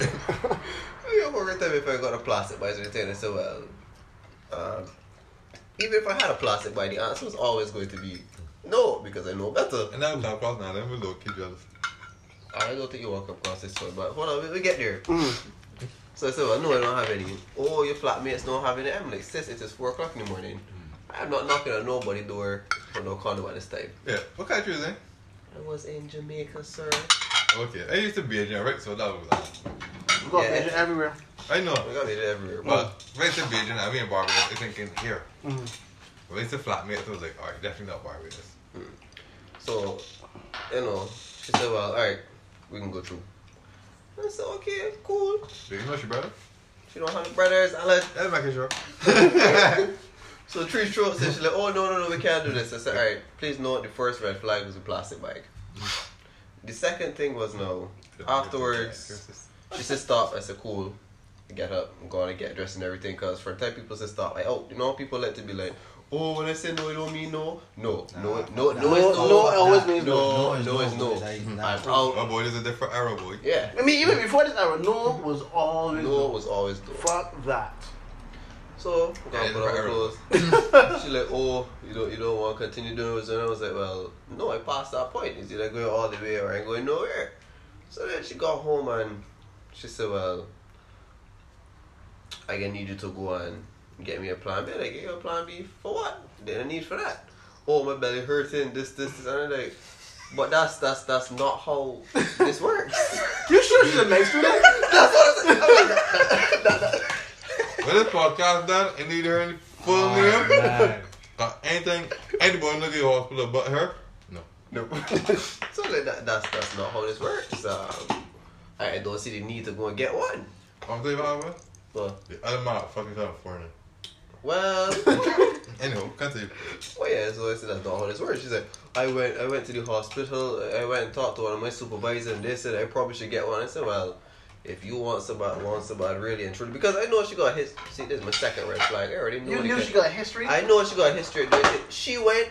Yeah, but every time if I got a plastic bag, they tell me so well. Um, even if I had a plastic bag, the answer was always going to be no because I know better. and now I'm across now, then we'll look, kid jealous. I don't think you walk across this one, but hold on, we, we get there. Mm. So I said, well, no, I don't have any. Oh, your flatmates don't have any. I'm like, sis, it is four o'clock in the morning. Mm. I'm not knocking on nobody's door for no condom at this time. Yeah, what country is it? I was in Jamaica, sir. Okay, I used to be in right, so that was that. We got Yeah. vision everywhere. I know. I got it everywhere. But when I said Beijing, I mean Barbados, I thinking here. Mhm. When I said flatmates, I was like, alright, definitely not Barbados. So, you know, she said, well, alright, we can go through. I said, okay, cool. Do you know she brother? She don't have brothers. I like, That's making sure. so three strokes and she's like, oh, no, no, no, we can't do this. I said, alright, please note the first red flag was a plastic bag. The second thing was no. Afterwards, she said, stop. I said, cool. Get up, I'm going to get dressed and everything. Because for the time people say stop, like, oh, you know, people like to be like, oh, when I say no, it don't mean no. No, no, no, no, Nah, no, No, is no. no, it always means no. No, is no is no. boys. I- nah. I'm Oh out. boy, there's a different arrow, boy. Yeah. I mean, even before this era, no was always No was always no. Fuck that. So, we Yeah, got put on it's clothes. she like, oh, you don't, you don't want to continue doing it. And I was like, well, no, I passed that point. It's either going all the way or I ain't going nowhere. So then she got home and she said, well, I gonna need you to go and get me a plan B. Like, get you a plan B for what? There's no need for that. Oh, my belly hurting, this, this, this. And I'm like, but that's, that's, that's not how this works. You sure she's a nice student? that's what I'm saying. I'm like, When this podcast done, and need her any full name, Man. got anything, anybody look at the hospital but her? No. No. so like that, that's that's not how this works. Um, I don't see the need to go and get one. I'm saying about her? Well, The other man fucking California. well, Anyhow, continue. oh yeah. So I said that's not how this works. She said I went I went to the hospital. I went and talked to one of my supervisors, and they said I probably should get one. I said, well, if you want somebody, want somebody really and truly, because I know she got his. See, this is my second red flag. I already know. You knew she got a history? I know she got a history of doing it. She went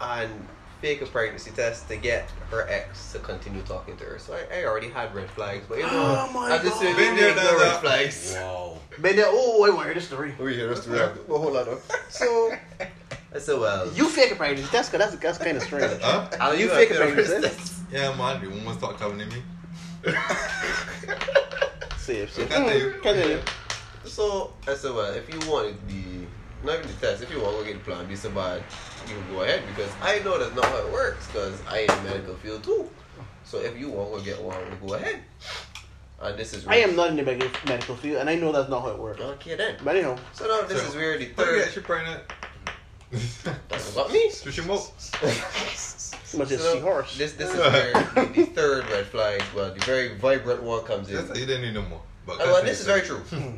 and fake a pregnancy test to get her ex to continue talking to her. So I, I already had red flags, but you know, Oh my I just God. said Been there, need no red that. flags. Wow. But then, oh, I want to hear this story. We hear us But hold on. So I said, well, You fake a pregnancy. Test because that's, that's, that's kind of strange. Huh? I'll you do fake a a pregnancy test? Yeah, man, the woman start coming to me. Safe, safe. Continue. Mm, Continue. So I said, well, if you wanted the not even the test, if you want to get the plan B so bad, you can go ahead because I know that's not how it works because I in the medical field too. So if you want to get one, we'll go ahead. And this is I am not in the med- medical field, and I know that's not how it works. okay then. But anyhow, So now this So, is where the But yeah, third. she pregnant. Eh? That's what me. So she moved. you must So see horse. This this is where the, the third red flag, well, the very vibrant one comes in. That's you didn't need no more. But Uh, well, this is very true. Hmm.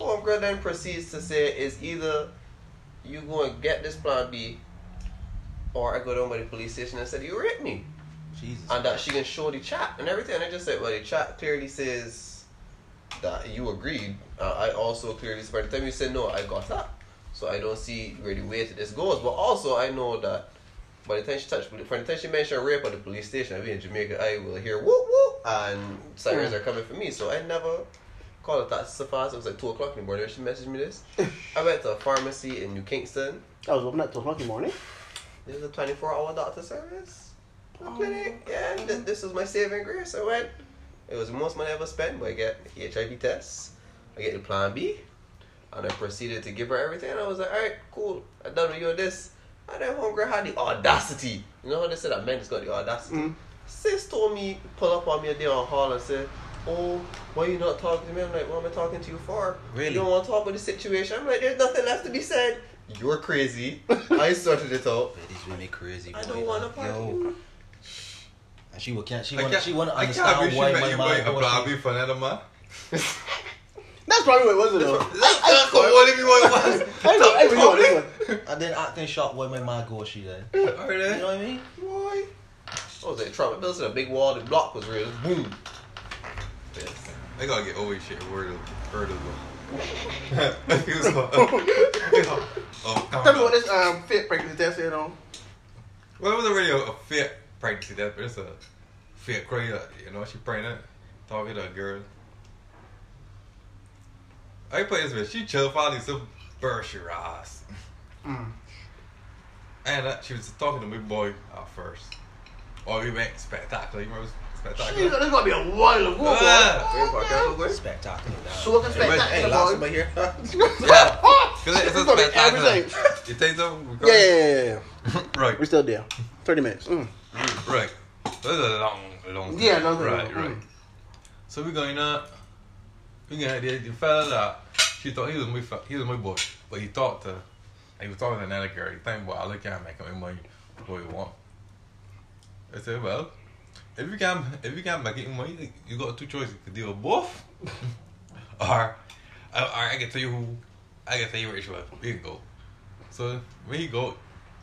Homegirl then proceeds to say it's either you go and get this plan B, or I go down by the police station and said you raped me, Jesus. and that she can show the chat and everything. And I just said, well, the chat clearly says that you agreed. Uh, I also clearly, by the time you said no, I got that. So I don't see where the way to this goes. But also, I know that by the time she touched, by the time she mentioned rape at the police station, I'll be in Jamaica, I will hear whoop whoop, and sirens are coming for me. So I never called a taxi so fast. It was like 2 o'clock in the morning she messaged me this. I went to a pharmacy in New Kingston. I was open at 2 o'clock in the morning. There's a 24 hour doctor service. A clinic. Yeah, and th- this was my saving grace. I went. It was the most money I ever spent, but I get HIV tests. I get the plan B. And I proceeded to give her everything. And I was like, alright, cool. I done with you on this. And then homegirl had the audacity. You know how they said that men just got the audacity? Mm. Sis told me, pull up on me a day on hall and say, oh, why you not talking to me? I'm like, what am I talking to you for? Really? You don't want to talk about the situation? I'm like, there's nothing left to be said. You're crazy. I sorted it out. But these women crazy. I don't want to man. party. Yo. And she will can't. She want. She want to I can't understand she why met my you man. by a goes for another man. That's probably what it was, though. That's the one if you want it was. I know, I know this one. And then acting shocked why my man go she then. Are You know what I mean? Why? What was it? Trump built a big wall. The block was real. Boom. They gotta get over shit. Word of, word of the. I feel so. oh, Tell me what this um, fit pregnancy test said on. Well, it was already a, a fit pregnancy test, but it's a fit crazy. You know, she pregnant, talking to a girl. I play this bitch. She chill finally some burst your ass. Mm. And uh, she was talking to my boy at first. Oh, we went spectacular. You remember spectacular? this gonna be a while ago, boy. Where park out over? Spectacular. dog. So looking Hey, spectacular, last boy. somebody here. Yeah. Cause it's a It's gonna spectacular. everything. You take some? Yeah, yeah, yeah, yeah, yeah. Right. We're still there. 30 minutes. Mm. Right. This is a long, long. Yeah, long time. Right, Mm. right. So we going to. We going the, the fella that she thought he was my fe- he was my boy, but he talked to he was talking to another girl. He think, well, I look at him making my money what you want. I said, well, if you can if you can make it money, you got two choices. You could deal with both, or, or I can tell you who I can tell you which one. We can go. So when he go,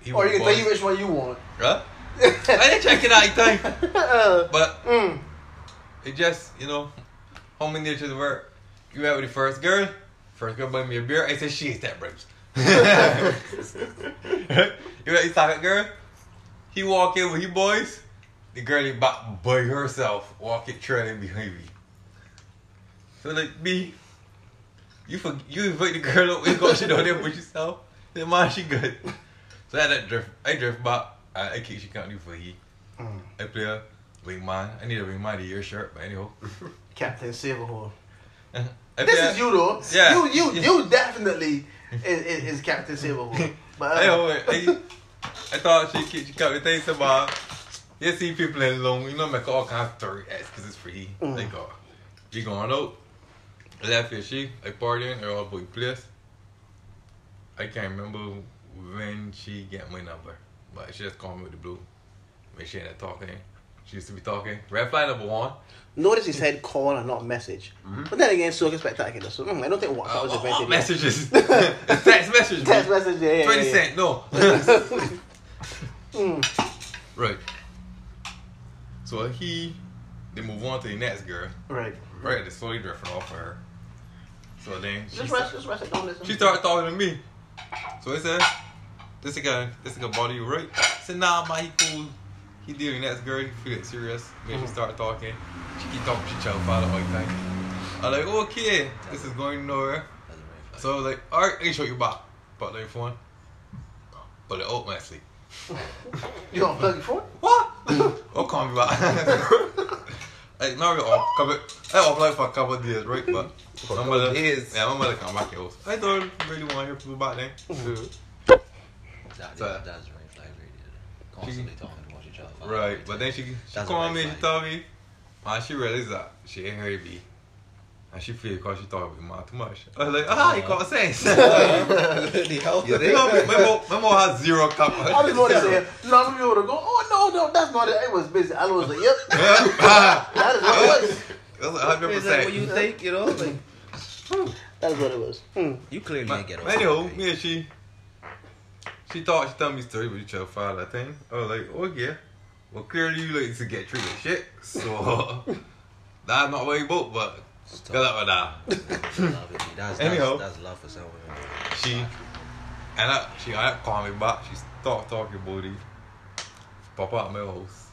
he Or you can tell you which one you want. Huh? I didn't check it out, you? Uh, But mm. it just, you know, home nature to work. You met with the first girl, first girl buy me a beer. I said she is that bros. you got the second girl. He walk in with his boys. The girl he back by herself, walking trailing behind me. So like me, you for, you invite the girl up, you go shit on there by yourself. Then man, she good. So I had that drift. I drift back. I, I keep she can't do for he. Mm. I play a wingman. I need a wingman to your shirt, but anyhow. Captain Silverhorn. I This play is you though. Yeah. You you you definitely is, is, is Captain Silverhorn. But uh, Anyhow, I, I thought she keep she kept me thinking about. You see people in long, you know, make all kinds of story because it's free. Mm. They go, we going out. Left here, she, I partying at our boy place. I can't remember when she get my number, but she just called me with the blue. Make sure that talking. She used to be talking. Red flag number one. notice he said call and not message. But then again, so spectacular. So mm, I don't think WhatsApp was Uh, invented. uh, messages. Text message. Text message, yeah, yeah, 20 yeah, yeah. cent, no. Mm, right. So he, they move on to the next girl. right. Right, they slowly drifting off of her. So then she, Just rest, just rest. Don't listen. she started talking to me. So I said, this nigga, this nigga body you right? I said, nah, man, he cool. He dealing with the next girl, he feel it serious. Then she mm-hmm. start talking. She keep talking, she child father all the time. I'm like, okay, this is going nowhere. That's very funny. So I was like, alright, let me show you back. But like phone. But the old man sleep. You gonna plug your phone? What? oh, call me back. like, not really off. Couple, I off like for a couple of days, right? But For a my couple mother, of days. yeah, my mother come back here. I don't really want to hear people back then. Mm-hmm. That, So- yeah, that's very flag radio. Constantly talking about each other. right, but then she she called me she told me, man, she realized that she ain't heard me. And she feel because she thought it about man too much. I was like, ah, you got a sense. you the hell? You think? know, my mom, my mom has zero cup. I just want to say, you know, I'm able to go. Oh no, no, that's not it. It was busy. I was like, yep, that is what it was. That's hundred Is that what you percent. think? You know, like That is what it was. Hmm. you clearly But ain't get over. Anyhow, it. me and she, she thought she told me story with each other father thing. I was like, oh yeah. Well, clearly you like to get treated shit, so that's not what you both. But It's good luck with that. Love. That's, Anyhow. that's, that's love for some women. She and I, she I call me back. She start talking about it. Pop up my house.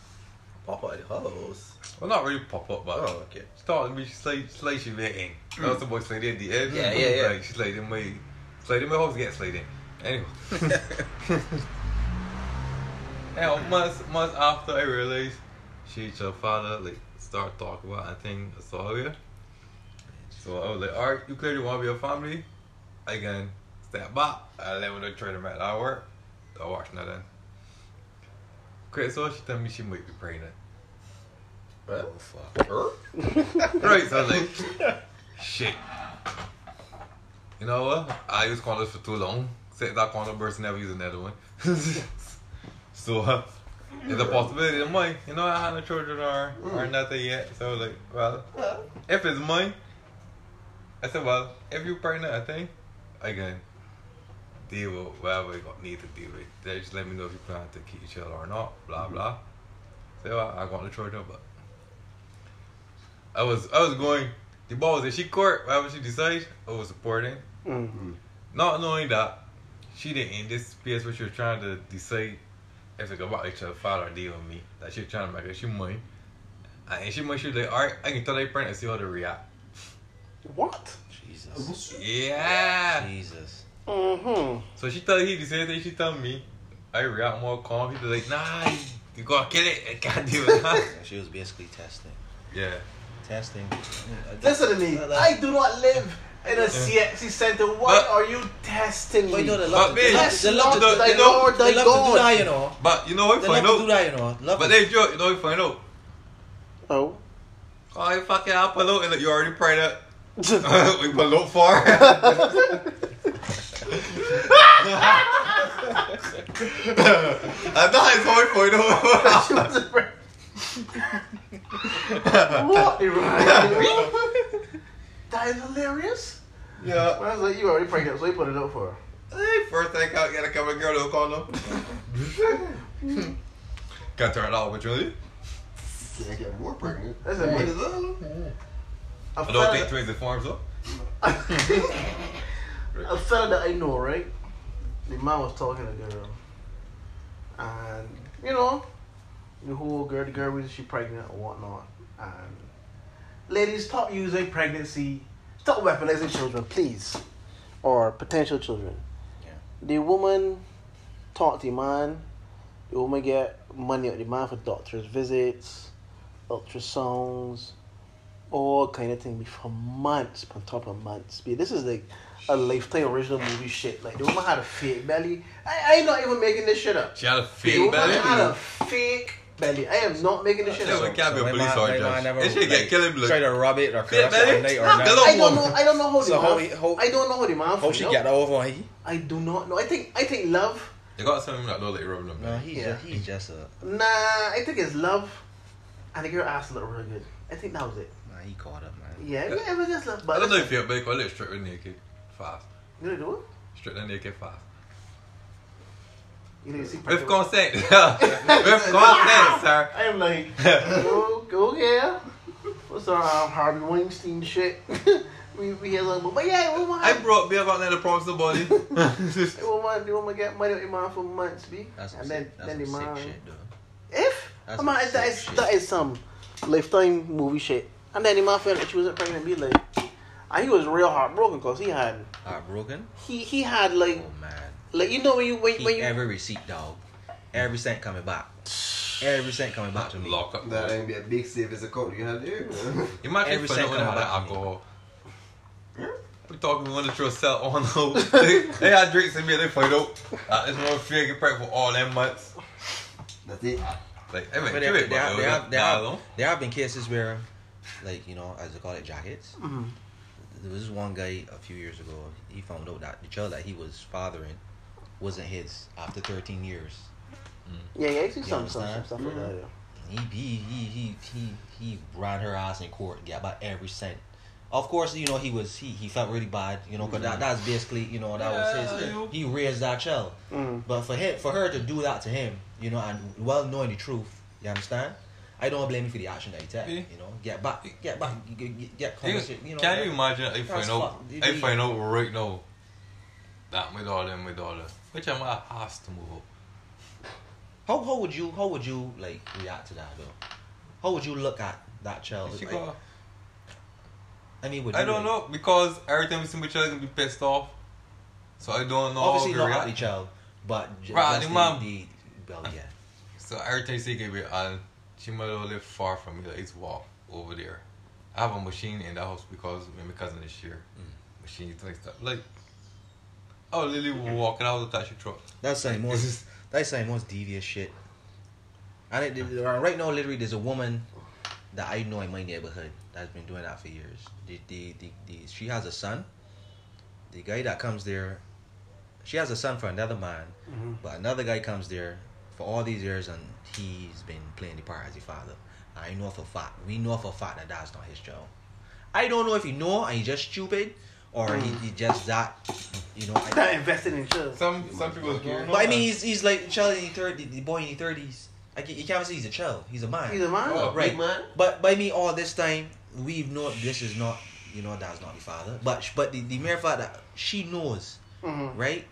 Pop out the house. Well, not really pop up, but Oh, okay. she started me. She slid, slid she waiting. Mm. That was the boy slid in the end. Yeah, yeah, yeah. Like she slid in my, slid in my house. Get slid in. Anyway. Now, months, months after I realized she your father like start talking about I think I saw her. So I was like, alright, you clearly want to be a family. I can step back. I let her try to make that work. I watch nothing. Okay, so she told me she might be pregnant. Well, Oh fuck. er? Right, so I was like, shit. You know what? I used condoms for too long. Set that condom burst, never use another one. so, uh, there's a possibility of mine. You know, I had no children or, or nothing yet. So, like, well, if it's mine, I said, well, if you're pregnant, I think I can deal with whatever you got- need to deal with. They just let me know if you plan to keep each other or not, blah, blah. So, I, I got the children, but I was I was going. The ball was in she court. Whatever she decided, I was supporting. Mm. Not knowing that she didn't in this space where she was trying to decide if it about each other father or deal with me. That she was trying to make it she mine. And she might she was like, alright, I can tell they pregnant and see how they react. What? Jesus. Yeah. Jesus. Mm-hmm. So she tell he the same thing she tell me. I react more calm. He was like, nah, you, you gotta kill it. I can't deal with that. She was basically testing. yeah. Testing. Listen to me. I do not live in a CXC center. Why But- are you testing But me? you know, they But love, to, me- they love, That's to- they love the- you know- Lord, thy they love to do that, you know. But you know what They find love to do that, you know. Love But to- they joke, you know what find out? Oh. Oh, you fucking up a little and you already prayed pregnant. we put a little far. I thought it's hard for you. She wasn't pre- what? that is hilarious. yeah. I was like, you already pregnant, so you put it up for her. Hey, first thing I gotta come a girl to call them. Got turned off with you. Yeah, get more pregnant. That's a Might big- as well. A I don't fella, think twins informs up. a fella that I know, right? The man was talking to a girl, and you know, the whole girl, the girl was she pregnant or whatnot, and ladies, stop using pregnancy, stop weaponizing children, please, or potential children. Yeah. The woman talked to the man. The woman get money out the man for doctor's visits, ultrasounds, all kind of thing for months on top of months. Be this is like a lifetime original movie shit. Like the woman had a fake belly. I I ain't not even making this shit up. She had a The fake woman belly. had a fake belly. I am not making this shit Yeah, up. we can't be a police man- or my a man judge. never, They should get like, killing blood. Try to rub it or Yeah, caress it all or knock nothing. I don't know. I don't know how the So man. how how- I don't know how the man. How feel. she get that over he? I do not know. I think. I think love. You got something that don't like rubbing them. No, man. he's Yeah. just, he's just a. Nah, I think it's love. And the girl asked looked really good. I think that was it. Nah, he caught up, man. Yeah, yeah, it was just love. I don't know if listen, you but you can live straight with naked fast. you know do it. Straight and naked fast. You know, you see. With consent. With consent, sir. I am like, go, go here. What's our um, Harvey Weinstein shit? we we hear like, but yeah, we want I brought beer got another promise to body. They want they want to get money with the man for months, b. That's and then that's then the some sick man. shit, though. If That's come on, some that sick is shit. that is some lifetime movie shit. And then the man felt like she wasn't pregnant, be like, and he was real heartbroken because he had Heartbroken? he he had like Oh, man. like you know when you when, He when you every receipt, dog. Every cent coming back. Every cent coming back to me. Lock up. That ain't be a big savings account you have there. You might Every be finding cent out coming about back to me. alcohol. We talking one to throw sell on no. they, they had drinks in me, they find out. Uh, this one figure pregnant for all them months. That's it. Like, I mean, But give there, it, there, but there, there, nah, have, no. there have been cases where, like, you know, as they call it, jackets. Mhm. There was one guy a few years ago, he found out that the child that he was fathering wasn't his after 13 years. yeah yeah I see You some some understand? stuff like that. Yeah. He, he, he, he, he, he ran her ass in court, got about every cent. Of course, you know, he was, he, he felt really bad, you know, because that, that's basically, you know, that was his, you- he raised that child. Mm. But for him, for her to do that to him, you know, and well knowing the truth, you understand? I don't blame him for the action that he took. Yeah. You know, get back, get back, get, get, You, conversation, you know. can you imagine I that's find out, you I out right now that my daughter and my daughter, which I'm gonna to move up. How how would you how would you like react to that though? How would you look at that child? Like, go, I mean, I you, don't like- know because every time we see my child, gonna be pissed off. So I don't know. Obviously not to at the child, but Right, just the mom. the, well, yeah. So every time get me, and she might have lived far from me. Like it's walk over there. I have a machine in the house because me and my cousin is here. Mm. Machine like stuff. Like, oh, Lily walking out of the taxi truck. That's the most that's the most devious shit. And it, it- right now, literally, there's a woman that I know in my neighborhood that's been doing that for years. The, the, the, the, she has a son. The guy that comes there, she has a son for another man, Mhm. but another guy comes there for all these years and he's been playing the part as a father. I know for fact, we know for fact that that's not his child. I don't know if he know and he's just stupid or he, he just that, you know. I- Not invested in children. Some some people don't know. but I mean, he's he's like child in his thirty, the boy in his thirties. I can, you can't say he's a child. He's a man. He's a man. Oh, right. Big man. But by me, all this time, we've known this is not, you know, that's not the father. But but the, the mere fact that she knows, Mhm. right,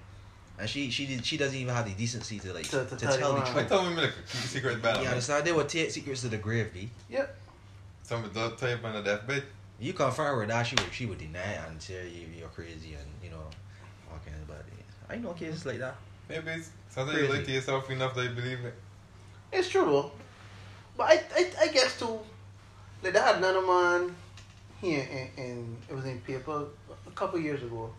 and she she did, she doesn't even have the decency to like To- to, to tell tell the why. I truth. told him like keep the secret bad. You man. understand? They will take secrets to the grave, B. Yep. Some of the type on the deathbed. You confront her that she would she would deny and say you you're crazy and you know, all kinds of bad. I know cases like that. Maybe it's something you Crazy. like to yourself enough that you believe it. It's true though. But I, I, I guess too, like they had another man here in, in it was in paper a couple years ago,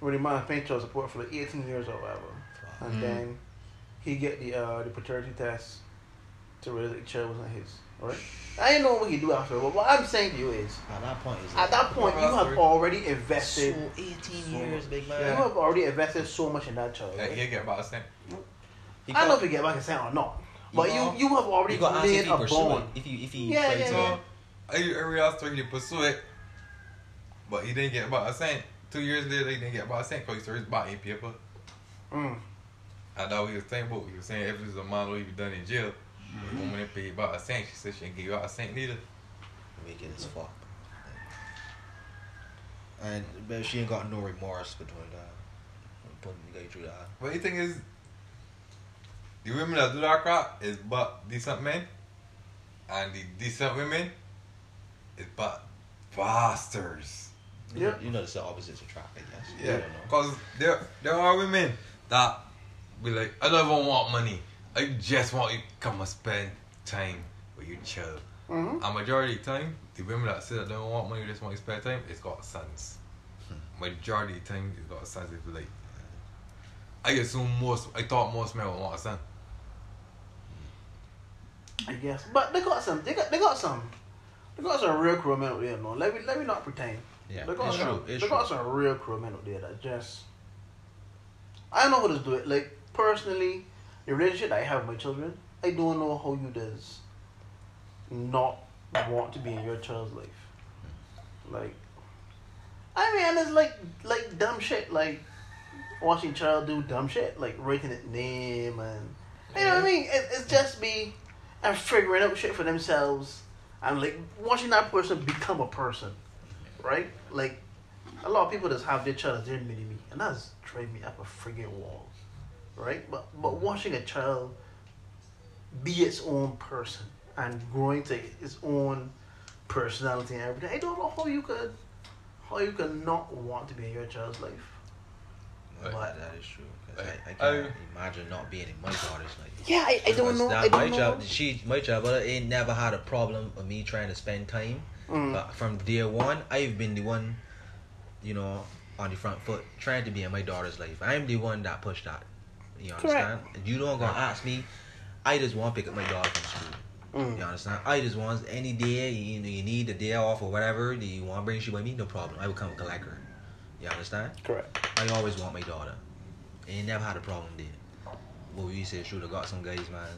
where the man paid child support for like 18 years or whatever, and Mm. then he get the uh the paternity test to realize that the child wasn't his. Right? I didn't know what he do after, but what I'm saying to you is, At that point, is at that point, you have already invested. so 18 years, big man. You have already invested so much in that child. Yeah, Right? you get about a cent. He I don't know if you get back a cent or not, but know, you you have already You got to made if he a pursue it. If he if he Yeah, fights yeah, it. So I I realized he pursue it, but he didn't get about a cent. Two years later, they didn't get about a cent because he started buying paper. Mm. I know he was saying, but he was saying if it was a man who be done in jail, the woman didn't pay about a cent. She said she didn't give you out a cent neither. Wicked as fuck. And but she ain't got no remorse between that. Putting the guy through that. But the thing is, the women that do that crap is but decent men, and the decent women is but bastards. You Yeah. know, you know it's the opposites attract, I guess. Yeah, don't know. because there there are women that be like, I don't even want money. I just want you to come and spend time with your child. Mhm. A majority of the time, the women that say that they don't want money, they just want you to spend time, it's got sons. Majority of the time, it's got sons. It's like, I assume most, I thought most men would want a son. I guess, but they got some. They got they got some. They got some real crew men out there. No, let me let me not pretend. Yeah, they got it's some, true. It's they true. got some real crew men out there that just. I don't know how to do it. Like personally, the relationship that I have with my children, I don't know how you does. Not want to be in your child's life. Like. I mean, it's like like dumb shit like watching child do dumb shit like writing its name and you know what I mean. It, it's just me and figuring out shit for themselves and like watching that person become a person, right? Like a lot of people just have their child as their mini me, and that's driving me up a friggin' wall, right? But but watching a child be its own person and growing to its own personality and everything, I don't know how you could how you could not want to be in your child's life. Right. But that is true. Like, I, I can't I- imagine not being in my daughter's life. Yeah, I, I don't know. that- I my don't know. child, she, my child, but ain't never had a problem with me trying to spend time. Mm. But from day one, I've been the one, you know, on the front foot, trying to be in my daughter's life. I'm the one that pushed that. You understand? You don't gonna ask me. I just want to pick up my daughter from school. Mm. You understand? I just want any day you know you need a day off or whatever. Do you want to bring she with me? No problem. I will come collect her. You understand? Correct. I always want my daughter. Ain't never had a problem there. But we say true, they got some guys, man.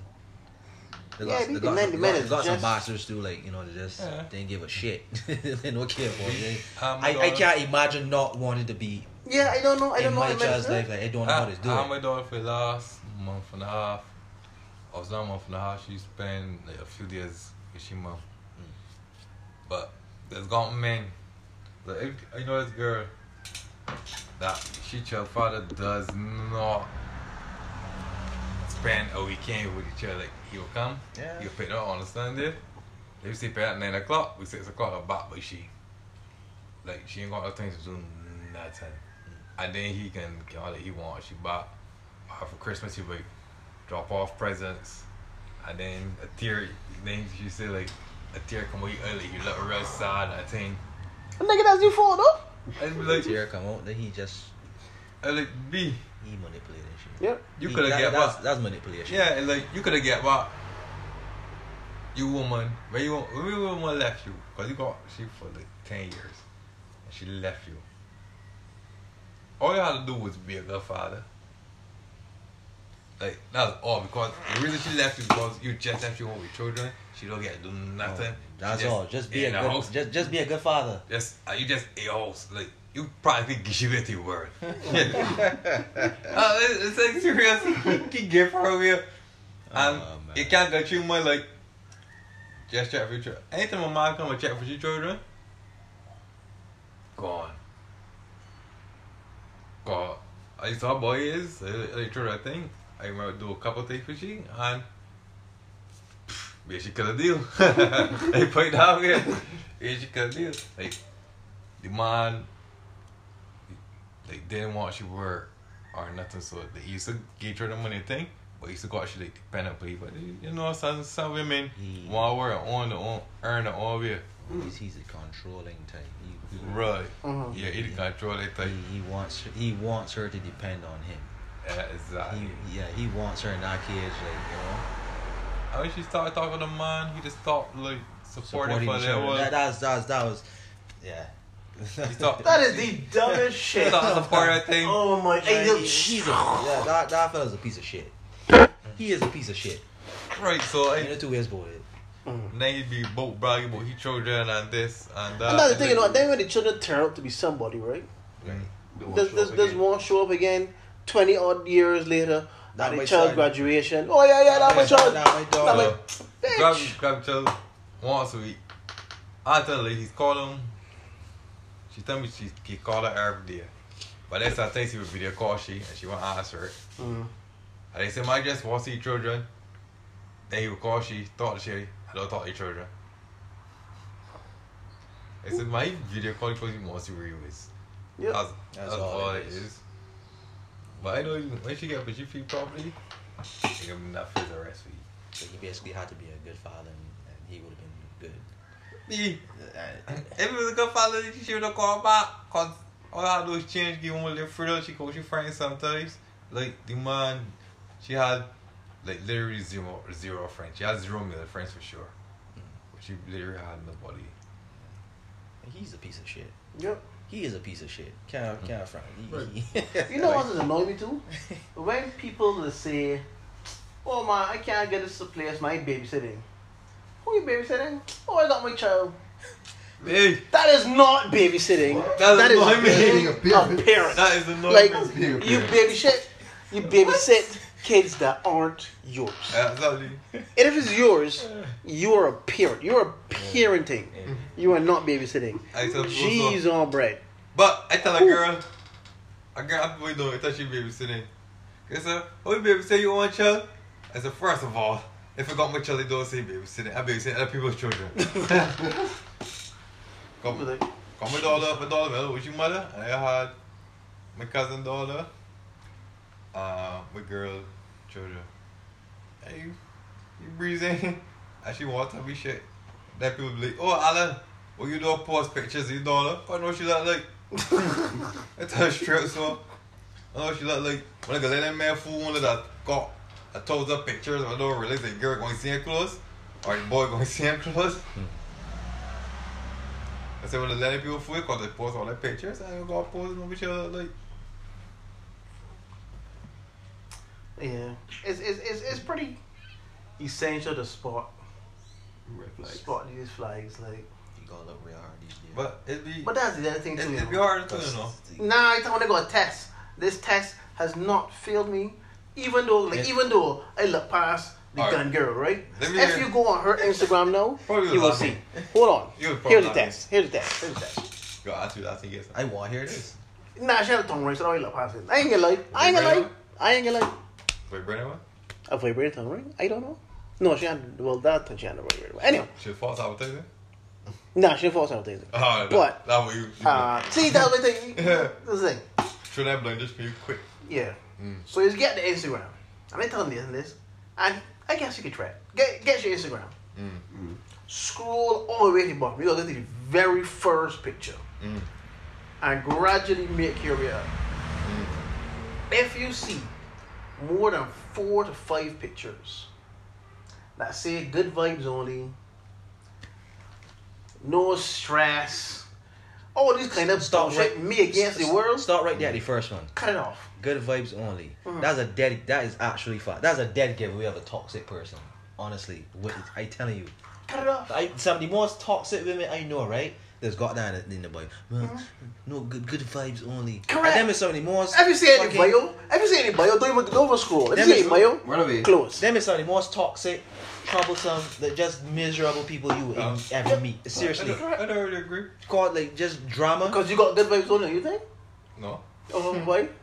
They Yeah, got, the they got, men- some, the they men got, they got some just- bastards too, like, you know, they just Yeah. they didn't give a shit. they don't care for it. Um, I, I can't imagine not wanting to be Yeah, I don't know. I don't know. my how to child's life. Like, I don't know how I, to do I had it. my daughter for the last month and a half. I was down month and a half. She spent like a few days with she mom. But there's got men. Like I, I know this girl that she child father does not spend a weekend with each other. Like he'll come, Yeah. he'll pick her up on a Sunday. They sleep at nine o'clock. We six o'clock back, but she like she ain't got no things to do nothing. And then he can get all that he wants. She bought uh, for Christmas. He would drop off presents, and then a tear. Then she say, like a tear come out early. You look real sad. I think. And nigga, that's your fault, though. And be like, Tear come out, then he just I like B. he manipulated shit. Yep. You could have get that's, what? that's manipulation. Yeah, and like you could have get what. you woman, when you when your woman left you, cause you got she for like ten years, and she left you. All you had to do was be a good father. Like that's all because the reason she left you because you just left you home with children. She don't get to do nothing. She That's all. Just be a good. house. Just just be a good father. Just uh, you just a house like you probably give it your word. uh, it's, like serious. He give her away, and Oh, man. you can't get you more like just check for your children. Anytime my mom come and check for your children, gone. God, I saw boy is true that thing. I remember do a couple things for she and basically cut a deal. they put it down here. Basically cut a deal. Like the man like didn't want she work or nothing so they used to give her the money thing. But used to go actually like depend on people. You know, some some women Mm. want to work on the own earn the own way. He's, he's a controlling type. He, he, Right. Mhm. Yeah, he the control that thing. he, he wants he wants her to depend on him. Yeah, exactly. He, yeah, he wants her in that cage, like you know, And when she started talking to man, he just stopped like supporting supporting for that was. That, that was that was that was, yeah. He. That is the dumbest He shit. stopped supporting that thing. Oh my! Yeah, Hey, he- yo, he's a, yeah, that that fella's a piece of shit. He is a piece of shit. Right, so You I, know, two ways about it. then he'd be both bragging about his children and this and that. And that's the and thing, you know. then- Then when the children turn out to be somebody, right? Right. Does does does one show up again? Twenty odd years later, Not at my the child son. graduation. Oh yeah, yeah, that my Yeah, child. Not my Not daughter. Grab, Bitch. grab child once a week. I tell her he's calling. She tell me she he call her every day. But that's I think she would video call she and she won't answer it. Mm. And they said, my just want to see children. Then he would call she, talk to she, I don't talk to children. I said, my video call because he wants to see where he is. Yep. That's, That's that's, all all, it it is. is. But I know when she get up and she feel properly, she give him enough for the rest for you. So he basically had to be a good father, and, and he would have been good. Me, if he was a good father, she would have called back. Cause all I had to do was change, give him a little freedom. She coach your friends sometimes. Like the man, she had like literally zero zero friends. She had zero male friends for sure. But she literally had nobody. He's a piece of shit. Yep. He is a piece of shit. Can't can't front. He, Right. he- You know what does annoy me too? When people will say, "Oh man, I can't get this place. My babysitting." Who you babysitting? Oh, I got my child. Hey, That is not babysitting. That's that is annoying me. being Being a a parent. parent. that is annoying. Like. Being a you parent. babysit, you babysit kids that aren't yours. Absolutely. And if it's yours, you are a parent. You are parenting. Mm. You are not babysitting. I tell people so. On bread. But I tell a girl, a girl I boy know, I thought she babysitting. I said, oh, you babysit your own child? I said, first of all, if I got my child, I don't say babysitting. I babysit other people's children. come, Like, come my daughter, my daughter, with your mother, and I had my cousin daughter, uh, my girl children. And you, you breathing, and she want to be shit. Then people be like, oh, Alan, well, you don't post pictures of your daughter. I know she look like. I tell her straight so. I know she look like when I go let that man fool one of that got a thousand pictures. I don't realize the girl going to see him close or the boy going to see him close. I said, when I let people fool because they post all their pictures, I go post no picture like. yeah, it's, it's, it's, it's pretty essential to spot Red flags. spot these flags. Like, You gonna look real hard these days. But it'd be, but that's the other thing it, too. you it'd be hard to, you know. Nah, I want to go a test. This test has not failed me, even though, like, Yeah. even though I look past the gun girl, right? Let me If you go on her Instagram now, you will see. Hold on. You would probably Here's the test. Here's the test. Here's the test. Go ask you that thing, yes. I want to hear this. Nah, she had a tongue ring, so I don't look past it. I ain't gonna lie. I ain't gonna lie. I ain't gonna lie. Brandon, what? A vibrating tongue ring? I don't know. No, she had. Well, that she had a vibrating. one. Anyway, Should false advertising? nah, she false advertising. Oh, that, But- that way you. you Uh, see, that's the thing. This is thing. Should I blind this for you quick? Yeah. Mm. So he's getting the Instagram. And I tell him this and I guess you could try it. Get, get your Instagram. Mm. Scroll all the way to the bottom. You go to the very first picture. Mm. And gradually make your way up. Mm. If you see more than four to five pictures that say good vibes only, no stress, all these kind of Stop stuff. right- me against the world. Start right there at the first one. Cut it off. Good vibes only. Mm. That's a dead. That is actually fun. That's a dead giveaway of a toxic person. Honestly, what I telling you, Cut it off. I, some of the most toxic women I know, right? There's got that in, in the boy. Well, Mm-hmm. No good, good vibes only. Correct. And them is some of the most. Have you seen any fucking- bio? Have you seen any bio? Don't even don't even scroll. Have you Them seen any bio? Run away. Close. Them is some of the most toxic, troublesome, the just miserable people you would Um, ever meet. Seriously, I don't, I don't really agree. called like just drama. Because you got good vibes only, you think? No. Oh, why?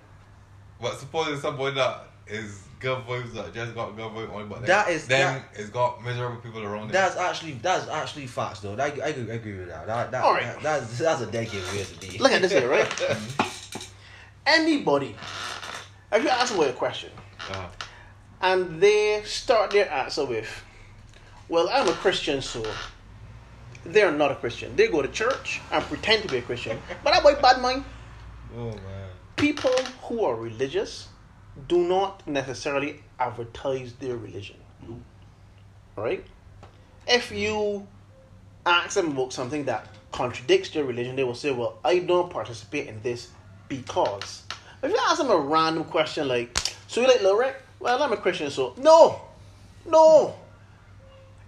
But supposing somebody that is good vibes that just got good vibes only, but then, That is- then it's got miserable people around them. That's actually that's actually facts though. I, I, agree- I agree with that. That, that, All right. that- that's that's a dead giveaway to be. Look at this here, right? Anybody, if you ask them a question, Uh, and they start their answer with, "Well, I'm a Christian, so." They're not a Christian. They go to church and pretend to be a Christian, but that boy bad mind. Oh man. People who are religious do not necessarily advertise their religion. Right? If you ask them about something that contradicts their religion, they will say, Well, I don't participate in this because. If you ask them a random question like, So you like Lil Rick? Well, I'm a Christian, so. No! No!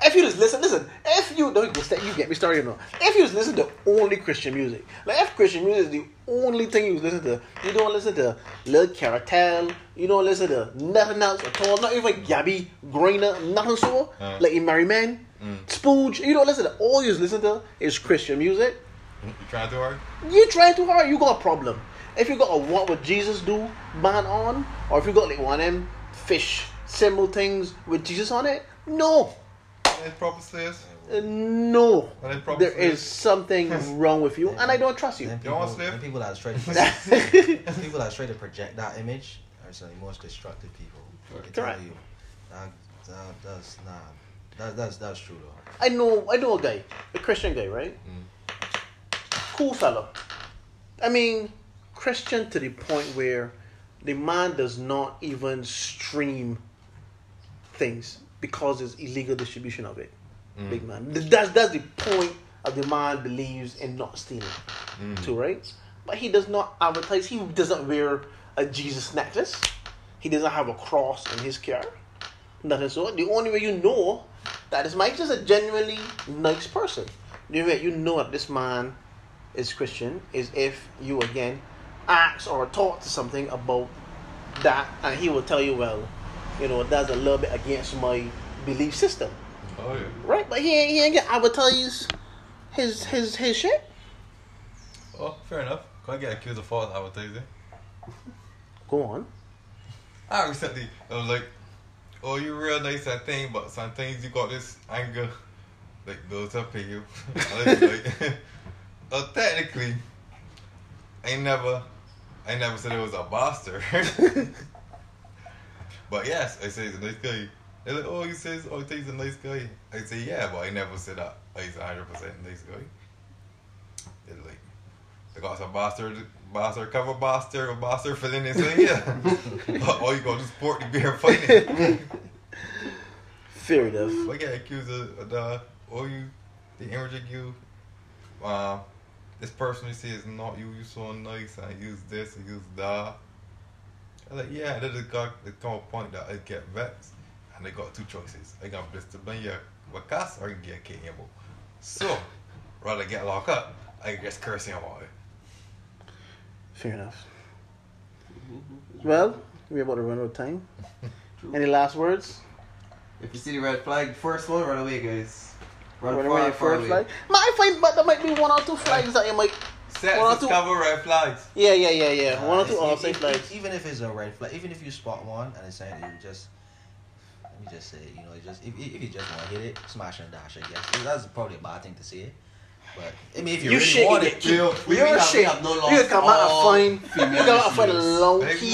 If you just listen, listen. If you don't you you get me started, you know. If you just listen to only Christian music, like if Christian music is the only thing you listen to, you don't listen to Lil Caratel, you don't listen to nothing else at all, not even Gabby Grynner, nothing so, Uh. like in Mary Man, Spouge. You don't listen to. All you listen to is Christian music. you trying too hard? You trying too hard, you got a problem. If you got a what would Jesus do band on, or if you got like one of them fish symbol things with Jesus on it, no. It's proper slaves. Uh, no, Are they proper there is something wrong with you, and I don't trust you. Them You people, want slip? them people that try to people that try to project that image are some of the most destructive people. I can tell you. That, that, that's not. That, that's that's true though. I know, I know a guy, a Christian guy, right? Cool fellow. I mean, Christian to the point where the man does not even stream things because it's illegal distribution of it. Mm. Big man. That's that's the point of the man believes in not stealing. Mm. Too right? But he does not advertise. He doesn't wear a Jesus necklace. He doesn't have a cross in his car. Nothing so. The only way you know that this man is just a genuinely nice person. The only way you know that this man is Christian is if you again ask or talk to something about that, and he will tell you, well, you know, that's a little bit against my belief system, Oh yeah. right? But he ain't, he ain't gonna advertise his his his shit. Oh, fair enough. Can I get accused of false advertising? Go on. I recently I was like, "Oh, you real nice and thing, but sometimes you got this anger, like those up in you." Like, well, technically, I never, I never said it was a bastard. but yes, I say he's a nice guy. They're like, "Oh, he says, oh, he's a nice guy." I say, "Yeah," but I never said that he's a hundred percent nice guy. They're like, they got some bastard, bastard cover bastard or bastard filling in. So yeah, all you got to sport the beer fighting. Fair enough. I get accused of, of the, oh you, the image of you, uh, this person you see is not you. You so nice. I use this. I use that. I'm like, yeah. Then it got it come a point that I get vexed, and I got two choices. I got blister ban your wakas or I can get KMO. So, rather get locked up, I just cursing about it. Fair enough. Well, we're about to run out of time. Any last words? If you see the red flag, first one, run away, guys. Run, Run far, away far first flag. Might find, but there might be one or two flags that you might. Set One or two- cover red flags. Yeah, yeah, yeah, yeah. One or two Uh, all safe if- flags. Even if it's a red flag, even if you spot one and it's saying that you just, let me just say, you know, just if, if you just want to hit it, smash and dash, I guess. That's probably a bad thing to say. But I mean, if you, You really want it, it, get Yo, we- we You're have- we shit. have no You come out All and find. You come out find a listeners. long key,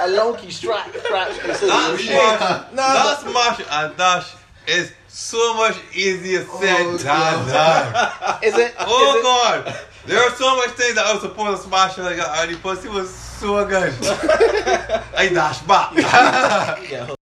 a long key strap, strap. and it That your shit. smash, that smash and dash is so much easier said Oh, than done. Is it? Oh is it- god, there are so much things that I was supposed to smash like and the pussy was so good. I dash back.